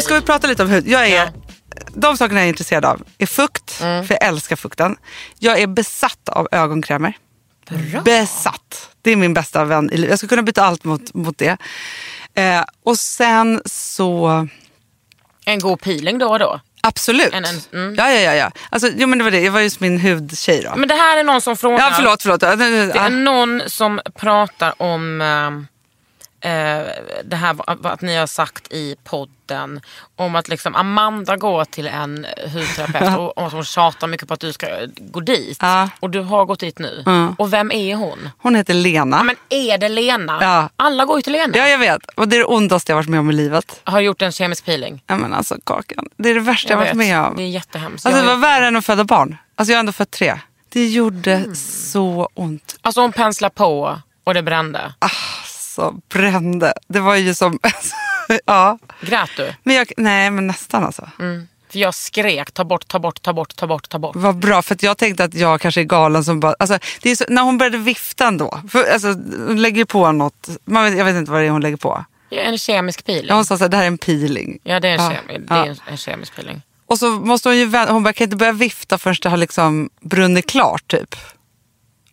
S4: Ska vi prata lite om hud. Jag är, De sakerna jag är intresserad av är fukt, för jag älskar fukten. Jag är besatt av ögonkrämer. Besatt. Det är min bästa vän i livet. Jag skulle kunna byta allt mot, mot det. Eh, och sen så...
S1: En god peeling då och då.
S4: Absolut.
S1: En- en- mm.
S4: Ja, ja, ja. ja. Alltså, jo, men det var det. Jag var just min hudtjej då.
S1: Men det här är någon som frågar.
S4: ja, förlåt, förlåt. Ja,
S1: Det är någon som pratar om eh, det här att ni har sagt i podden om att liksom Amanda går till en hudterapeut och, och hon tjatar mycket på att du ska gå dit.
S4: Ja.
S1: Och du har gått dit nu. Och vem är hon?
S4: Hon heter Lena.
S1: Ja, men är det Lena?
S4: Ja.
S1: Alla går ju till Lena.
S4: Ja, jag vet. Och det är det ondaste jag varit med om i livet.
S1: Har gjort en kemisk peeling.
S4: Ja, men alltså Kakan, det är det värsta jag,
S1: Jag
S4: varit med om.
S1: Det är jättehemskt.
S4: Alltså, det var värre än att föda barn. Alltså, jag har ändå fött tre. Det gjorde
S1: Mm.
S4: så ont.
S1: Alltså hon penslar på och det brände.
S4: Så brände. Det var ju som... ja.
S1: Grät du?
S4: Men jag, nej, men nästan alltså.
S1: För jag skrek ta bort, ta bort, ta bort, ta bort, ta bort.
S4: Vad bra, för jag tänkte att jag kanske är galen som bara... Alltså, det är så, när hon började vifta ändå. För, alltså, hon lägger på något. Man vet, jag vet inte vad det är hon lägger på.
S1: Ja, En kemisk peeling.
S4: Ja, Hon sa att det här är en peeling.
S1: Ja det är en,
S4: Ja,
S1: kemi- det är en, en kemisk peeling.
S4: Och så måste hon ju vänta. Hon bara, kan inte börja vifta förrän det har liksom brunnit klart typ.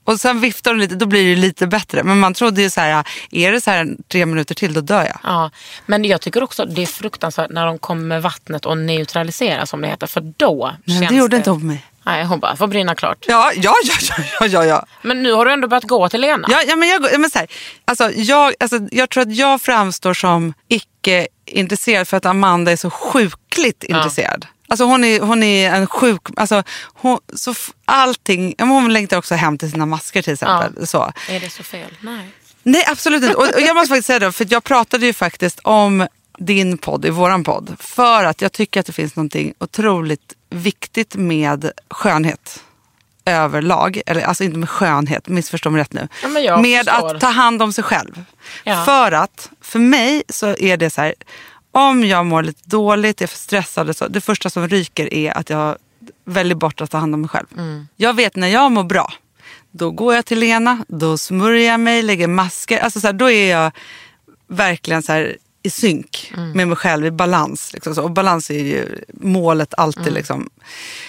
S4: Och sen viftar hon lite, då blir det lite bättre. Men man trodde ju så här, är det så här tre minuter till, då dör jag.
S1: Ja, men jag tycker också det är fruktansvärt när de kommer med vattnet och neutraliserar som det heter. För då
S4: Nej,
S1: känns
S4: det gjorde inte hon mig.
S1: Nej, hon bara, får brinna klart.
S4: Ja, ja, ja, ja, ja, ja. ja.
S1: Men nu har du ändå börjat gå till Lena.
S4: Ja, ja, men jag, ja, men så här, alltså, jag, alltså, jag tror att jag framstår som icke intresserad för att Amanda är så sjukligt intresserad. Alltså hon är, hon är en sjuk... Alltså hon, så allting, ja, hon längtar också hem till sina masker till exempel. Så.
S1: Är det så fel? Nej.
S4: Nej absolut inte. Och, och jag måste faktiskt säga det, för jag pratade ju faktiskt om din podd i våran podd. För att jag tycker att det finns någonting otroligt viktigt med skönhet överlag. Eller alltså inte med skönhet, missförstå mig rätt nu.
S1: Ja,
S4: med
S1: förstår.
S4: att ta hand om sig själv.
S1: Ja.
S4: För att för mig så är det så här, om jag mår lite dåligt, är för stressad, så, det första som ryker är att jag väljer bort att ta hand om mig själv.
S1: Mm.
S4: Jag vet när jag mår bra, då går jag till Lena, då smörjer jag mig, lägger masker. Alltså så här, då är jag verkligen så här i synk
S1: Mm.
S4: med mig själv, i balans. Liksom. Och balans är ju målet alltid.
S1: Mm.
S4: Liksom.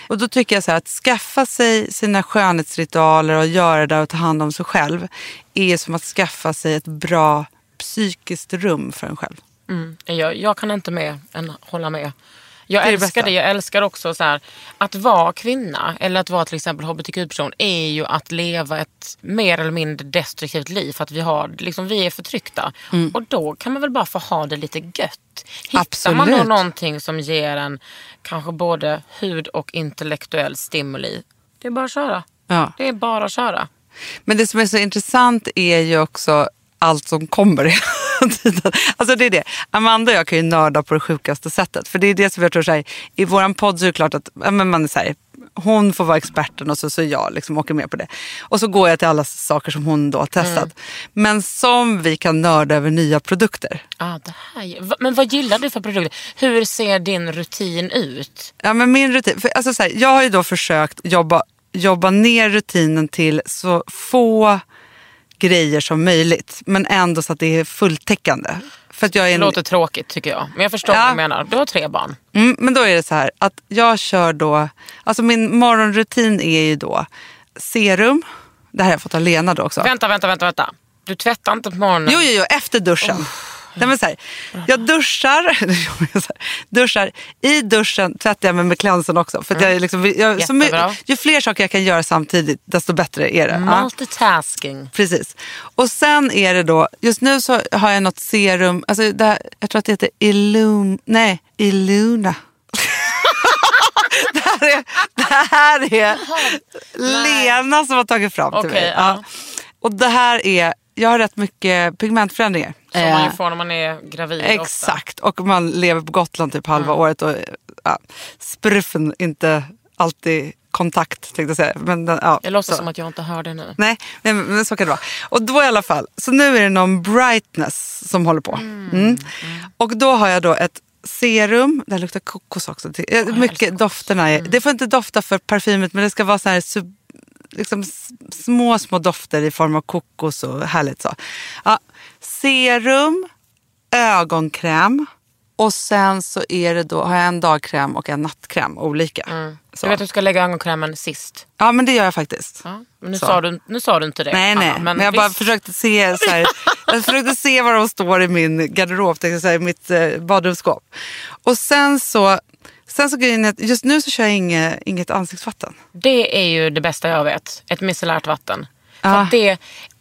S4: Och då tycker jag så här, att skaffa sig sina skönhetsritualer och göra det och ta hand om sig själv är som att skaffa sig ett bra psykiskt rum för en själv.
S1: Mm. Jag, jag kan inte med än hålla med. Jag
S4: Det det
S1: älskar
S4: bästa.
S1: det. Jag älskar också så här, att vara kvinna eller att vara till exempel hbtq-person är ju att leva ett mer eller mindre destruktivt liv för att vi, har, liksom, vi är förtryckta.
S4: Mm.
S1: Och då kan man väl bara få ha det lite gött. Hittar man då
S4: Absolut.
S1: någonting som ger en kanske både hud och intellektuell stimuli. Det är bara att köra.
S4: Ja.
S1: Det är bara att köra.
S4: Men det som är så intressant är ju också allt som kommer hela tiden. Alltså det är det. Amanda och jag kan ju nörda på det sjukaste sättet. För det är det som jag tror så här, i våran podd så är det klart att men man är så här, hon får vara experten och så, så jag liksom åker med på det. Och så går jag till alla saker som hon då har testat. Men som vi kan nörda över nya produkter.
S1: Ah, det här. Men vad gillar du för produkter? Hur ser din rutin ut?
S4: Ja, men min rutin, för, alltså så här, jag har ju då försökt jobba, jobba ner rutinen till så få grejer som möjligt. Men ändå så att det är fulltäckande. För att jag är
S1: Det
S4: en,
S1: låter tråkigt tycker jag. Men jag förstår
S4: Ja.
S1: vad du menar. Du har tre barn.
S4: Mm, men då är det så här att jag kör då, alltså min morgonrutin är ju då serum, det här har jag fått av Lena då också.
S1: Vänta, vänta, vänta. vänta. Du tvättar inte på morgonen?
S4: Jo, jo, jo, efter duschen. Nej, men så här, jag duschar, duschar, i duschen tvättar jag mig med cleansern också. För jag, är liksom, jag,
S1: Jättebra.
S4: ju fler saker jag kan göra samtidigt, desto bättre är det. Ja.
S1: Multitasking.
S4: Precis. Och sen är det då, just nu så har jag något serum, alltså det här, jag tror att det heter Illum, nej, Illuna. det, här är, det här är Lena som har tagit fram till
S1: Okej,
S4: mig.
S1: ja.
S4: Och det här är, jag har rätt mycket pigmentförändringar.
S1: Som man ju
S4: Eh,
S1: får när man är gravid ofta.
S4: Exakt, och man lever på Gotland typ halva året och ja, spruffen inte alltid kontakt tänkte jag säga. Men den, ja,
S1: Jag låtsas
S4: så.
S1: som att jag inte hör det nu.
S4: Nej, men, men så kan det vara. Och då i alla fall, så nu är det någon brightness som håller på. Mm. Och då har jag då ett serum, det luktar kokos också. Mycket dofterna, är, det får inte dofta för parfymet men det ska vara så här sub, liksom små, små dofter i form av kokos och härligt så. Ja, serum, ögonkräm och sen så är det då, har jag en dagkräm och en nattkräm, olika. Så.
S1: Jag vet att du ska lägga ögonkrämen sist.
S4: Ja men det gör jag faktiskt.
S1: Ja, men nu,
S4: Så.
S1: sa du, nu sa du inte det.
S4: Nej, nej.
S1: Anna,
S4: Men, jag bara försökte se, så här, jag försökte se var de står i min garderob, säga, i mitt eh, badrumsskåp. Och sen så, sen så grejen är att just nu så kör jag inget, inget ansiktsvatten.
S1: Det är ju det bästa jag vet. Ett micellärt vatten. Att det,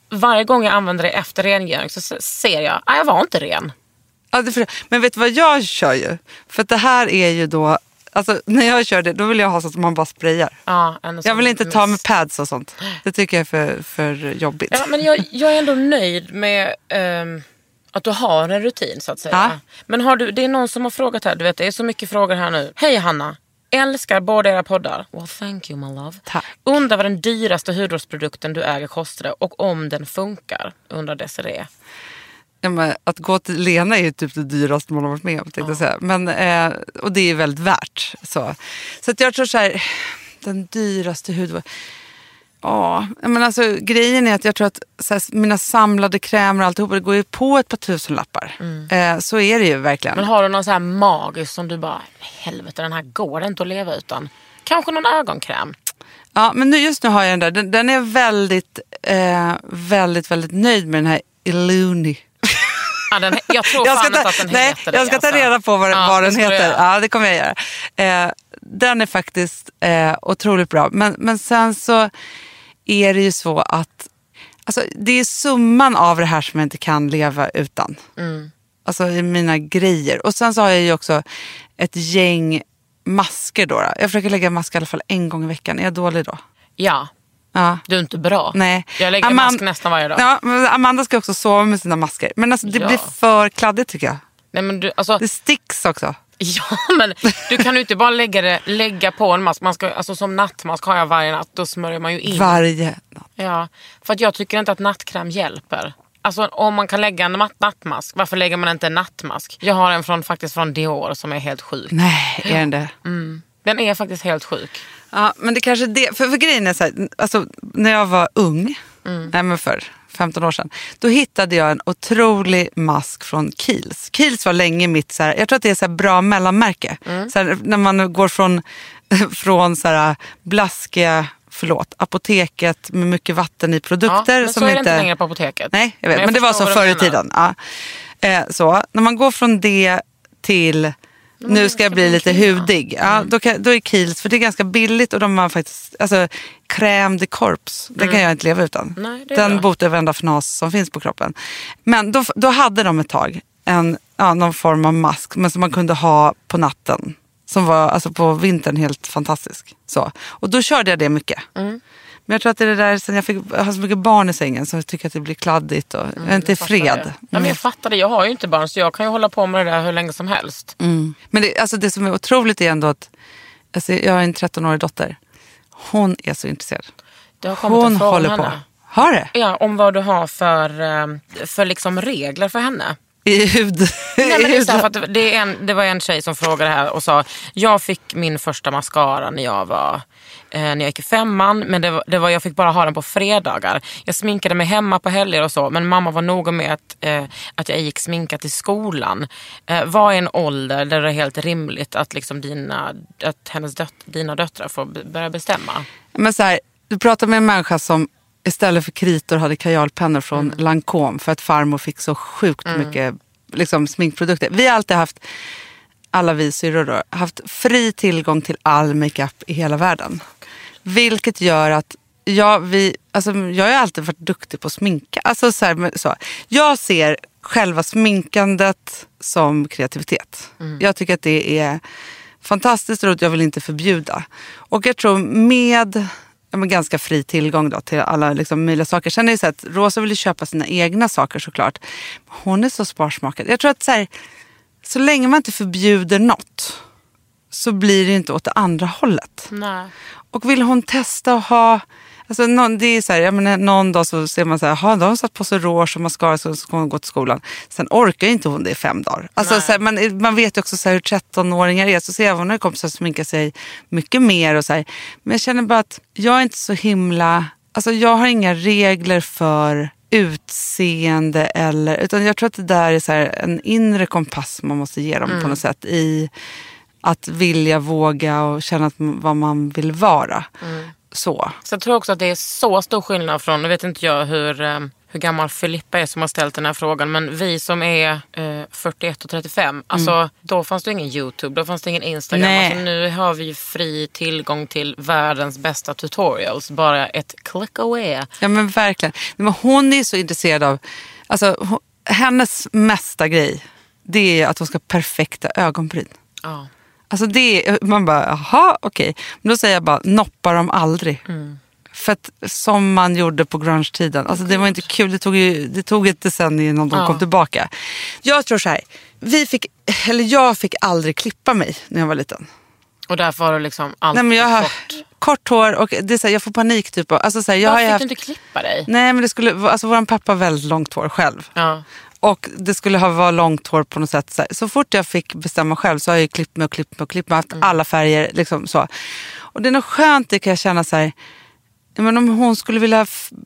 S1: varje gång jag använder det efter rengöring så se- ser jag, att jag var inte ren.
S4: Ja, det för, men vet du vad jag kör ju? För det här är ju då, alltså när jag kör det då vill jag ha så att man bara sprayar.
S1: Ja,
S4: Jag vill inte ta med pads och sånt. Det tycker jag är för, för jobbigt.
S1: Ja, men jag, jag är ändå nöjd med ehm, att du har en rutin så att säga.
S4: Ja.
S1: Men har du, det är någon som har frågat här, du vet det är så mycket frågor här nu. Hej Hanna! Älskar båda era poddar. Well thank you my love.
S4: Tack.
S1: Undrar vad den dyraste hudvårdsprodukten du äger kostade och om den funkar. Undrar Desiree.
S4: Ja, att gå till Lena är ju typ det dyraste man har varit med om. Jag säga. Men, eh, och det är väldigt värt. Så, så att jag tror så här, den dyraste hudvården. Ja, men alltså grejen är att jag tror att här, mina samlade krämer och alltihopa, det går ju på ett par tusenlappar. Eh, så är det ju verkligen.
S1: Men har du någon så här magisk som du bara, helvete den här går det inte att leva utan. Kanske någon ögonkräm.
S4: Ja, men nu, just nu har jag den där. Den, den är väldigt, eh, väldigt, väldigt nöjd med den här Illuni.
S1: Ja, den, jag tror
S4: Jag
S1: fan
S4: ska,
S1: inte
S4: ta,
S1: att den
S4: nej,
S1: heter det.
S4: jag ska ta
S1: alltså.
S4: reda på vad,
S1: Ja,
S4: vad den heter. Ja, det kommer jag göra. Eh, den är faktiskt eh, otroligt bra. Men, men sen så är det ju så att alltså, det är summan av det här som jag inte kan leva utan.
S1: Mm.
S4: Alltså i mina grejer. Och sen så har jag ju också ett gäng masker då. då. Jag försöker lägga mask i alla fall en gång i veckan. Är jag dålig då?
S1: Ja,
S4: Ja.
S1: du är inte bra.
S4: Nej.
S1: Jag lägger
S4: Aman-
S1: mask nästan varje dag.
S4: Ja, Amanda ska också sova med sina masker. Men alltså, det
S1: Ja.
S4: blir för kladdigt tycker jag.
S1: Nej, men du, alltså,
S4: Det sticks också.
S1: Ja, men du kan ju inte bara lägga, det, lägga på en mask. Man ska, alltså, som nattmask har jag varje natt. Då smörjer man ju in.
S4: Varje natt.
S1: Ja, för att jag tycker inte att nattkräm hjälper. Alltså om man kan lägga en natt- nattmask, varför lägger man inte en nattmask? Jag har en från, faktiskt från Dior som är helt sjuk.
S4: Nej, är den det?
S1: Den är faktiskt helt sjuk.
S4: Ja, men det kanske det. För, för grejen är så här, alltså, när jag var ung, nej men för 15 år sedan, då hittade jag en otrolig mask från Kiehl's. Kiehl's var länge mitt, så här, jag tror att det är så bra mellanmärke. Så här, när man går från, från så här, blaskiga, förlåt, apoteket med mycket vatten i
S1: Ja,
S4: produkter.
S1: men
S4: som
S1: så är det
S4: inte
S1: längre på apoteket.
S4: Nej, jag vet. Men, det var så förr i tiden. Ja. Eh, så, när man går från det till nu ska jag bli lite hudig. Ja,
S1: Mm.
S4: då, kan, då är Kiehl's, för det är ganska billigt och de har faktiskt, alltså crème de corps, den kan jag inte leva utan.
S1: Mm. Nej,
S4: den
S1: bra.
S4: botar varenda fnas som finns på kroppen. Men då, då hade de ett tag en, ja, någon form av mask men som man kunde ha på natten. Som var alltså på vintern helt fantastisk. Så. Och då körde jag det mycket.
S1: Mm.
S4: Men jag tror att det är det där sen jag fick jag har så mycket barn i sängen så jag tycker att det blir kladdigt och jag är inte i fred.
S1: det. Ja, men jag fattar det. Jag har ju inte barn så jag kan ju hålla på med det där hur länge som helst.
S4: Mm. Men det, alltså det som är otroligt är ändå att alltså jag har en 13-årig dotter. Hon är så intresserad. Hon håller på.
S1: henne.
S4: Har det?
S1: Ja, om vad du har för, eh, för liksom regler för henne.
S4: I hud.
S1: Nej, men det,
S4: i
S1: är så här,
S4: hud.
S1: för att det, en, det var en tjej som frågade här och sa jag fick min första mascara när jag var eh, när jag gick i femman men det var, det var, jag fick bara ha den på fredagar. Jag sminkade mig hemma på helger och så men mamma var noga med att, eh, att jag gick sminkat till skolan. Eh, vad är en ålder där det är helt rimligt att, liksom dina, att hennes döt, dina döttrar får börja bestämma?
S4: Men så här, du pratar med en människa som istället för kritor hade kajalpennor från
S1: Mm.
S4: Lancome för att farmor fick så sjukt mycket liksom, sminkprodukter. Vi har alltid haft, alla vi syrror då, haft fri tillgång till all makeup i hela världen. Vilket gör att jag, vi, alltså, jag har alltid varit duktig på att sminka. Alltså, så här, så. Jag ser själva sminkandet som kreativitet. Jag tycker att det är fantastiskt roligt, jag vill inte förbjuda. Och jag tror med men ganska fri tillgång då till alla liksom, möjliga saker. Sen är det så att Rosa vill köpa sina egna saker såklart. Hon är så sparsmakad. Jag tror att så, här, så länge man inte förbjuder något så blir det inte åt det andra hållet.
S1: Nej.
S4: Och vill hon testa att ha... Alltså någon, det är så här, jag menar, någon dag så ser man så här, "Jaha, då har hon satt på sig rouge och mascara så ska hon gå till skolan. Sen orkar inte hon det i fem dagar. Alltså, så här, man, man vet ju också så här, hur 13-åringar är. Så ser jag när kompisar som sminkar sig mycket mer. Och så här. Men jag känner bara att jag är inte så himla... Alltså, jag har inga regler för utseende eller... Utan jag tror att det där är så en inre kompass man måste ge dem på något sätt. i att vilja, våga och känna att, vad man vill vara. Så.
S1: Så jag tror också att det är så stor skillnad från, nu vet inte jag hur, eh, hur gammal Filippa är som har ställt den här frågan. Men vi som är eh, 41 och 35, alltså då fanns det ingen YouTube, då fanns det ingen Instagram.
S4: Nej.
S1: Alltså, nu har vi fri tillgång till världens bästa tutorials. Bara ett click away.
S4: Ja men verkligen. Men hon är så intresserad av, alltså hennes mesta grej, det är att hon ska ha perfekta ögonbryn.
S1: Ja.
S4: Alltså det man bara, jaha okej. Men då säger jag bara, noppa dem aldrig. För att som man gjorde på grunge-tiden, alltså det var inte kul. Det tog, ju, det tog ett decennium innan de
S1: Ja.
S4: kom tillbaka. Jag tror så här, vi fick, eller jag fick aldrig klippa mig när jag var liten.
S1: Och därför har du liksom allt
S4: Nej, jag har
S1: kort.
S4: kort hår och det är så här, jag får panik. Typ. Alltså så här, jag
S1: Varför fick
S4: haft,
S1: du inte klippa dig?
S4: Nej men det skulle, alltså vår pappa har väldigt långt hår själv.
S1: Ja.
S4: Och det skulle ha varit långt hår på något sätt. Så, fort jag fick bestämma själv så har jag klippt mig och klippt mig och klippt mig. Haft
S1: Mm.
S4: alla färger. Liksom så. Och det är nog skönt, det kan jag känna så här. Men om hon skulle vilja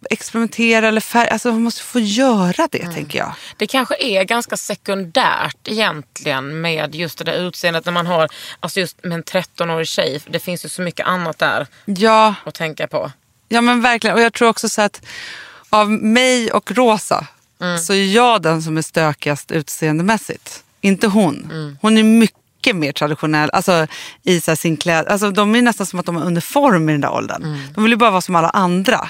S4: experimentera eller färg, alltså hon måste få göra det
S1: Mm.
S4: tänker jag.
S1: Det kanske är ganska sekundärt egentligen med just det där utseendet när man har, alltså just med en 13-årig tjej. Det finns ju så mycket annat där
S4: Ja,
S1: att tänka på.
S4: ja men verkligen. Och jag tror också så att av mig och Rosa
S1: Mm.
S4: så är jag den som är stökigast utseendemässigt. Inte hon.
S1: Mm.
S4: Hon är mycket mer traditionell alltså, i sin kläd. Alltså, de är nästan som att de har uniform i den där åldern.
S1: Mm.
S4: De vill ju bara vara som alla andra.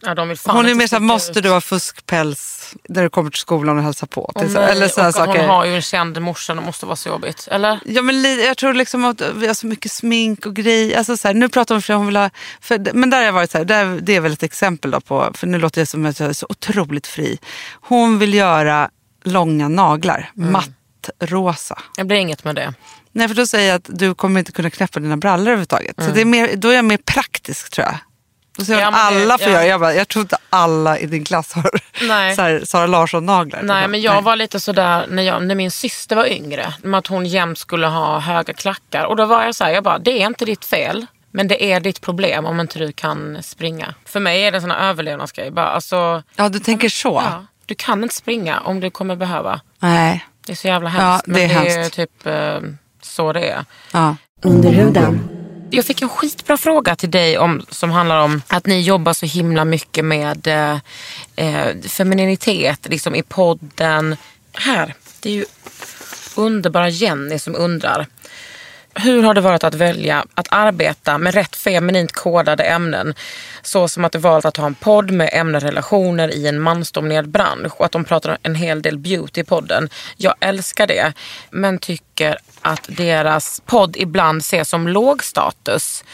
S1: Ja, de vill fan
S4: Hon är mer såhär, måste du ha fuskpäls när du kommer till skolan och hälsa på? Till så- eller sådana
S1: och
S4: saker.
S1: Hon har ju en känd morsa, det måste vara så jobbigt. Eller?
S4: Ja, men jag tror liksom att vi har så mycket smink och grejer. Alltså, så här, nu pratar hon för hon vill ha, för, men där har jag varit så här, där, det är väl ett exempel då på, för nu låter jag som att jag är så otroligt fri. Hon vill göra långa naglar,
S1: Mm.
S4: mattrosa.
S1: Det blir inget med det.
S4: Nej, för då säger jag att du kommer inte kunna knäppa dina brallor överhuvudtaget.
S1: Mm.
S4: Så det är mer, då är jag mer praktisk tror jag. Då säger
S1: Ja,
S4: alla får
S1: ja.
S4: göra. Jag, bara, jag tror inte alla i din klass har
S1: Nej.
S4: så här, Sara Larsson-naglar.
S1: Nej, men jag var lite sådär när, jag, när min syster var yngre. Med att hon jämt skulle ha höga klackar. Och då var jag så här, jag bara, det är inte ditt fel. Men det är ditt problem om inte du kan springa. För mig är det en sån här överlevnadsgrej. Bara, alltså,
S4: Ja, du tänker så?
S1: ja, du kan inte springa om du kommer behöva.
S4: Nej.
S1: Det är så jävla hemskt.
S4: Ja, det är
S1: men det är
S4: hemskt.
S1: typ eh, så det är.
S4: Ja.
S2: Under huden.
S1: Jag fick en skitbra fråga till dig om, som handlar om att ni jobbar så himla mycket med eh, eh femininitet liksom i podden. Här, det är ju underbara Jenny som undrar. Hur har det varit att välja att arbeta med rätt feminint kodade ämnen? Så som att du valt att ha en podd med ämnesrelationer i en mansdominerad bransch och att de pratar en hel del beauty i podden. Jag älskar det, men tycker att deras podd ibland ses som låg status.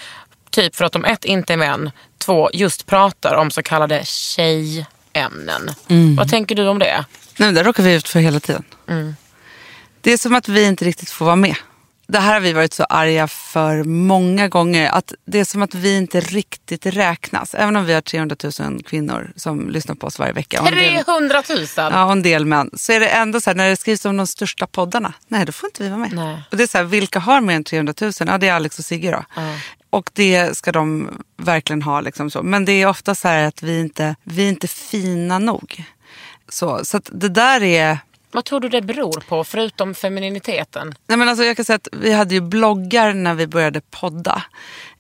S1: Typ för att de ett, inte är män, två, just pratar om så kallade tjejämnen. Vad tänker du om det?
S4: Nej, det råkar vi ut för hela tiden.
S1: Mm.
S4: Det är som att vi inte riktigt får vara med. Det här har vi varit så arga för många gånger. Att det är som att vi inte riktigt räknas. Även om vi har 300 000 kvinnor som lyssnar på oss varje vecka. Och en del,
S1: 300 000!
S4: ja, och en del män. Så är det ändå så här, när det skrivs om de största poddarna. Nej, då får inte vi vara med.
S1: Nej.
S4: Och det är så här, vilka har mer än 300 000? Ja, det är Alex och Sigge då. Och det ska de verkligen ha. Liksom så. Men det är ofta så här att vi inte vi är inte fina nog. Så, så det där är...
S1: Vad tror du det beror på, förutom femininiteten?
S4: Nej, men alltså jag kan säga att vi hade ju bloggar när vi började podda.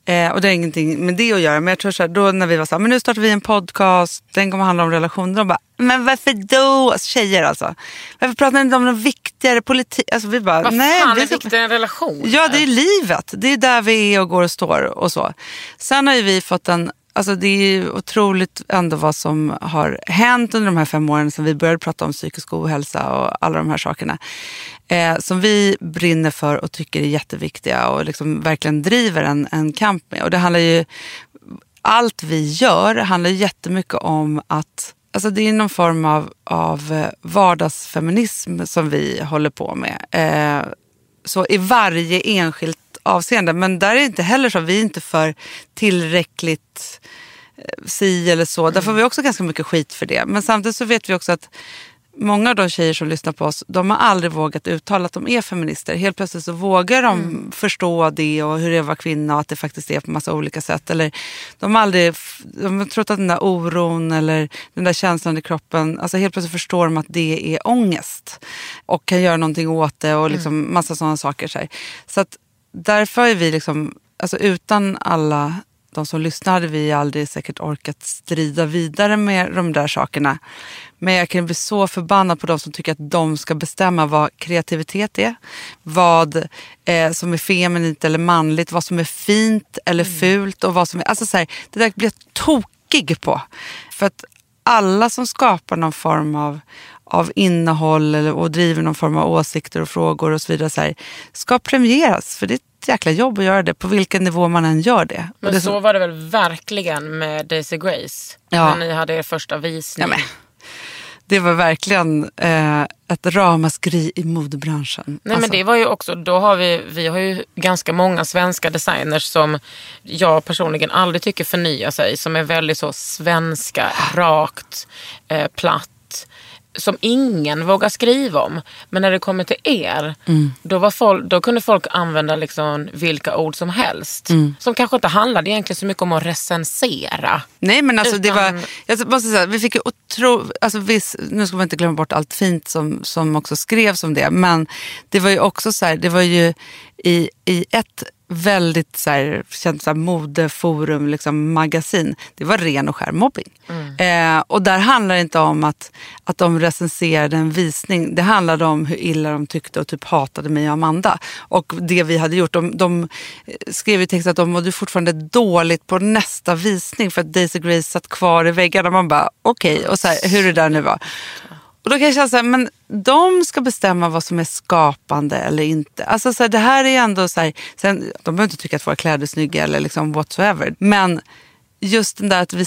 S4: Eh, och det har ingenting med det att göra. Men jag tror så här, då när vi var så här, men nu startar vi en podcast, den kommer handla om relationer. De bara, men varför då? Alltså, tjejer alltså. Varför pratar ni inte om något viktigare politik? Alltså vi bara,
S1: Vad
S4: nej.
S1: fan är viktigare än relation?
S4: Ja, det är livet. Det är där vi är och går och står och så. Sen har ju vi fått en, alltså det är ju otroligt ändå vad som har hänt under de här fem åren sedan vi började prata om psykisk ohälsa och alla de här sakerna. Eh, som vi brinner för och tycker är jätteviktiga och liksom verkligen driver en, en kamp med. Och det handlar ju, allt vi gör handlar jättemycket om att Alltså det är någon form av, av eh, vardagsfeminism som vi håller på med. Eh, så i varje enskilt avseende. Men där är det inte heller så, vi är inte för tillräckligt eh, si eller så. Där får vi också ganska mycket skit för det. Men samtidigt så vet vi också att många av de tjejer som lyssnar på oss, de har aldrig vågat uttala att de är feminister. Helt plötsligt så vågar de förstå det och hur det är att vara kvinna och att det faktiskt är på massa olika sätt. Eller de har aldrig, de har trott att den där oron eller den där känslan i kroppen, alltså helt plötsligt förstår de att det är ångest. Och kan göra någonting åt det och liksom massa sådana saker. Så, här. så att därför är vi liksom, alltså utan alla de som lyssnar hade vi aldrig säkert orkat strida vidare med de där sakerna. Men jag kan bli så förbannad på de som tycker att de ska bestämma vad kreativitet är. Vad eh, som är feminint eller manligt, vad som är fint eller fult. och vad som är, alltså så här, Det där blir jag tokig på. För att alla som skapar någon form av, av innehåll eller, och driver någon form av åsikter och frågor och så vidare så här, ska premieras. För det ett jäkla jobb att göra det på vilken nivå man än gör det.
S1: Men
S4: det är
S1: så var det väl verkligen med Daisy Grace?
S4: Ja.
S1: När ni hade er första visning.
S4: Ja, men, det var verkligen eh, ett ramaskri i modebranschen.
S1: Nej men
S4: Alltså,
S1: det var ju också, då har vi, vi har ju ganska många svenska designers som jag personligen aldrig tycker förnyar sig. Som är väldigt så svenska, rakt, eh, platt. Som ingen vågar skriva om. Men när det kommer till er,
S4: Mm.
S1: då, var folk, då kunde folk använda liksom vilka ord som helst.
S4: Mm.
S1: Som kanske inte handlade egentligen så mycket om att recensera.
S4: Nej men alltså det
S1: Utan-
S4: var, jag måste säga, vi fick ju otro, alltså viss, nu ska man inte glömma bort allt fint som, som också skrevs om det. Men det var ju också så här, det var ju i, i ett väldigt så här, känt så här, modeforum, liksom, magasin. Det var ren och skär mobbing. Eh, och där handlar det inte om att, att de recenserade en visning. Det handlade om hur illa de tyckte och typ hatade mig och Amanda. Och det vi hade gjort. De, de skrev i texten att de mådde fortfarande dåligt på nästa visning för att Daisy Grace satt kvar i väggarna. Man bara okej, och så här, hur det där nu var. Och då kan jag känna så här, men de ska bestämma vad som är skapande eller inte. Alltså så här, det här är ändå så här, sen, de behöver inte tycka att våra kläder är snygga eller liksom whatsoever. Men just den där att vi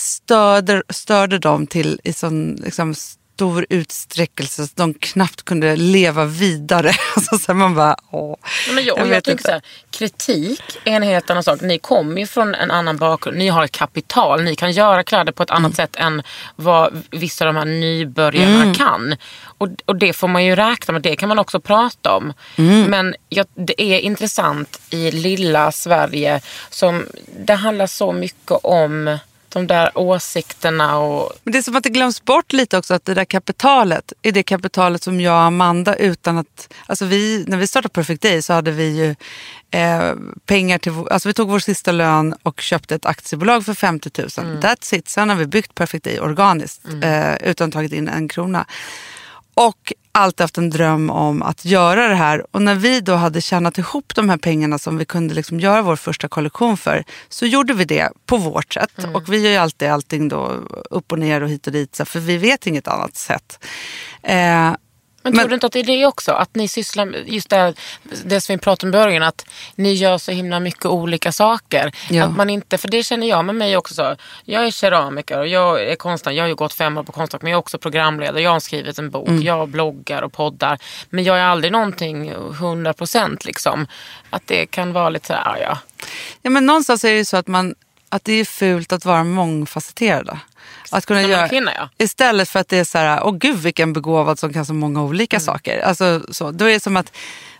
S4: störde, dem till i sån liksom, stor utsträckelse så de knappt kunde leva vidare. Alltså, så man bara, åh.
S1: Ja, Men jag,
S4: Jag
S1: jag, tycker så här, kritik är en helt annan sak. Ni kommer ju från en annan bakgrund. Ni har ett kapital. Ni kan göra kläder på ett annat sätt än vad vissa av de här nybörjarna kan. Och, och det får man ju räkna med. Det kan man också prata om. Men jag, det är intressant i lilla Sverige som det handlar så mycket om de där åsikterna och
S4: Men det är som att det glöms bort lite också att det där kapitalet är det kapitalet som jag och Amanda utan att... Alltså vi, när vi startade Perfect Day så hade vi ju eh, pengar till... Alltså vi tog vår sista lön och köpte ett aktiebolag för 50 000. That's it. Sen har vi byggt Perfect Day organiskt eh, utan tagit in en krona. Och alltid haft en dröm om att göra det här. Och när vi då hade tjänat ihop de här pengarna som vi kunde liksom göra vår första kollektion för, så gjorde vi det på vårt sätt. Och vi gör ju alltid allting då upp och ner och hit och dit, för vi vet inget annat sätt. Eh,
S1: Men, tror du inte att det är det också? Att ni sysslar med just det, det som vi pratade om i början, att ni gör så himla mycket olika saker.
S4: Ja.
S1: Att man inte, för det känner jag med mig också. Så. Jag är keramiker och jag är konstnär. Jag har ju gått fem år på Konstfack men jag är också programledare. Jag har skrivit en bok. Jag bloggar och poddar. Men jag är aldrig någonting 100% liksom. Att det kan vara lite så här, ah, ja.
S4: ja, men någonstans är det ju så att, man, att det är fult att vara mångfacetterad. Att kunna göra,
S1: kvinna, ja.
S4: Istället för att det är så här, åh gud vilken begåvad som kan så många olika saker. Alltså, så, då är det som att,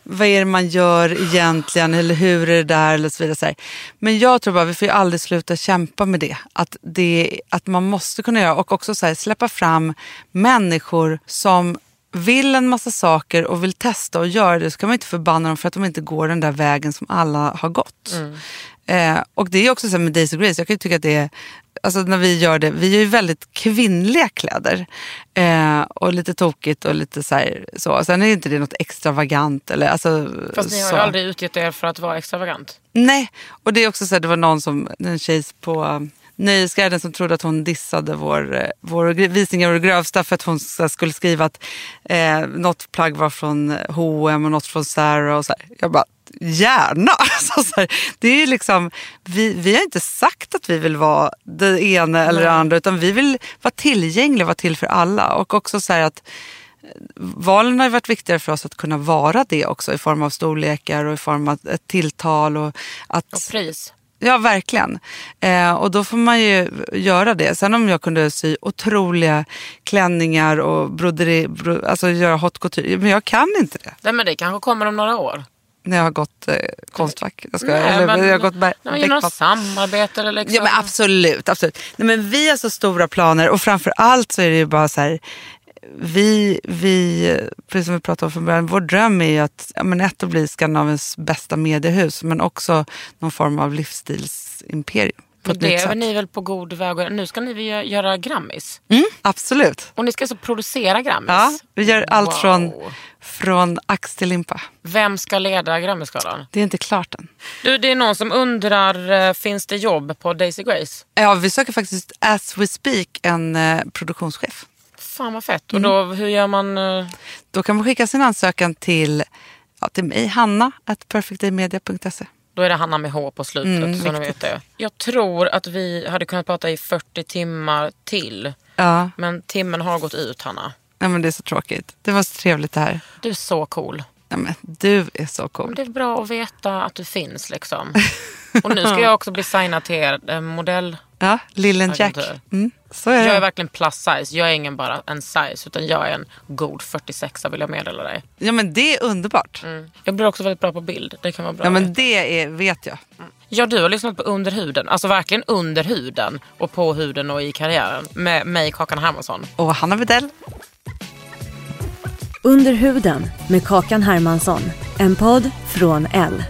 S4: vad är det man gör egentligen eller hur är det där eller så vidare. Så. Men jag tror bara, vi får ju aldrig sluta kämpa med det. Att, det, att man måste kunna göra och också så här, släppa fram människor som vill en massa saker och vill testa och göra det så kan man inte förbanna dem för att de inte går den där vägen som alla har gått. Eh, och det är också så med Daisy Grace, jag kan ju tycka att det är, alltså när vi gör det, vi gör ju väldigt kvinnliga kläder. Eh, och lite tokigt och lite så här, så. Sen är inte det något extravagant eller alltså.
S1: Fast ni har
S4: så.
S1: ju aldrig utgett er för att vara extravagant.
S4: Nej, och det är också så här, det var någon som, en tjej på Nöjesguiden som trodde att hon dissade vår, eh, vår visning av det grövsta för att hon skulle skriva att eh, något plagg var från H&M och något från Zara och så här. Jag bara, gärna! Så, så här, det är liksom, vi, vi har inte sagt att vi vill vara det ena eller det andra utan vi vill vara tillgängliga, vara till för alla och också så att valen har varit viktigare för oss att kunna vara det också i form av storlekar och i form av ett tilltal. Och att,
S1: Och pris.
S4: Ja, verkligen. Eh, och då får man ju göra det. Sen om jag kunde sy otroliga klänningar och broderi, bro, alltså göra haute couture, men jag kan inte det
S1: Nej, men det kanske kommer om några år.
S4: När jag har gått eh, konstfack. Jag, ska,
S1: Nej,
S4: eller,
S1: men-
S4: jag har gått
S1: Nej, men
S4: bäckpass.
S1: samarbete eller liksom.
S4: Ja, men absolut. absolut. Nej, men vi har så stora planer och framför allt så är det ju bara så här. Vi, vi, precis som vi pratade om från början, vår dröm är ju att ja, men ett att bli Skandinaviens bästa mediehus men också någon form av livsstilsimperium.
S1: det är ni väl på god väg Nu ska ni väl gö- göra Grammis.
S4: Mm, absolut.
S1: Och ni ska alltså producera Grammis.
S4: Ja, vi gör allt
S1: Wow.
S4: från, från ax till limpa.
S1: Vem ska leda Grammisgalan?
S4: Det är inte klart än.
S1: Du, det är någon som undrar, eh, finns det jobb på Daisy Grace?
S4: Ja, vi söker faktiskt as we speak en eh, produktionschef.
S1: Fan vad fett.
S4: Mm.
S1: Och då, hur gör man? eh,
S4: Då kan man skicka sin ansökan till, ja, till mig, Hanna, at perfectdaymedia.se.
S1: Då är det Hanna med H på slutet.
S4: Mm,
S1: så ni vet det. Jag tror att vi hade kunnat prata i 40 timmar till.
S4: Ja,
S1: Men timmen har gått ut Hanna.
S4: Nej, men det är så tråkigt. Det var så trevligt det här.
S1: Du är så cool.
S4: Nej, men du är så cool.
S1: Det är bra att veta att du finns liksom. Och nu ska jag också bli signad till er eh, modell.
S4: Ja, Lillen Jack. Mm, så är
S1: Jag är verkligen plus size. Jag är ingen bara en size utan jag är en god 46 vill jag meddela dig.
S4: Ja, men det är underbart.
S1: Mm. Jag blir också väldigt bra på bild. Det kan vara bra.
S4: Ja, men det är, vet jag.
S1: Ja, du har lyssnat på Under huden. Alltså verkligen under huden och på huden och i karriären. Med mig, Kakan Hermansson.
S4: Och Hanna Widell.
S2: Under huden med Kakan Hermansson. En podd från L.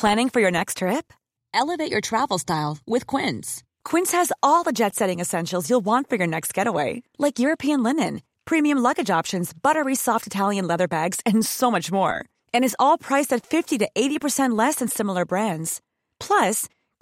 S5: Planning for your next trip? Elevate your travel style with Quince. Quince has all the jet setting essentials you'll want for your next getaway, like European linen, premium luggage options, buttery soft Italian leather bags, and so much more. And is all priced at 50 to 80% less than similar brands. Plus,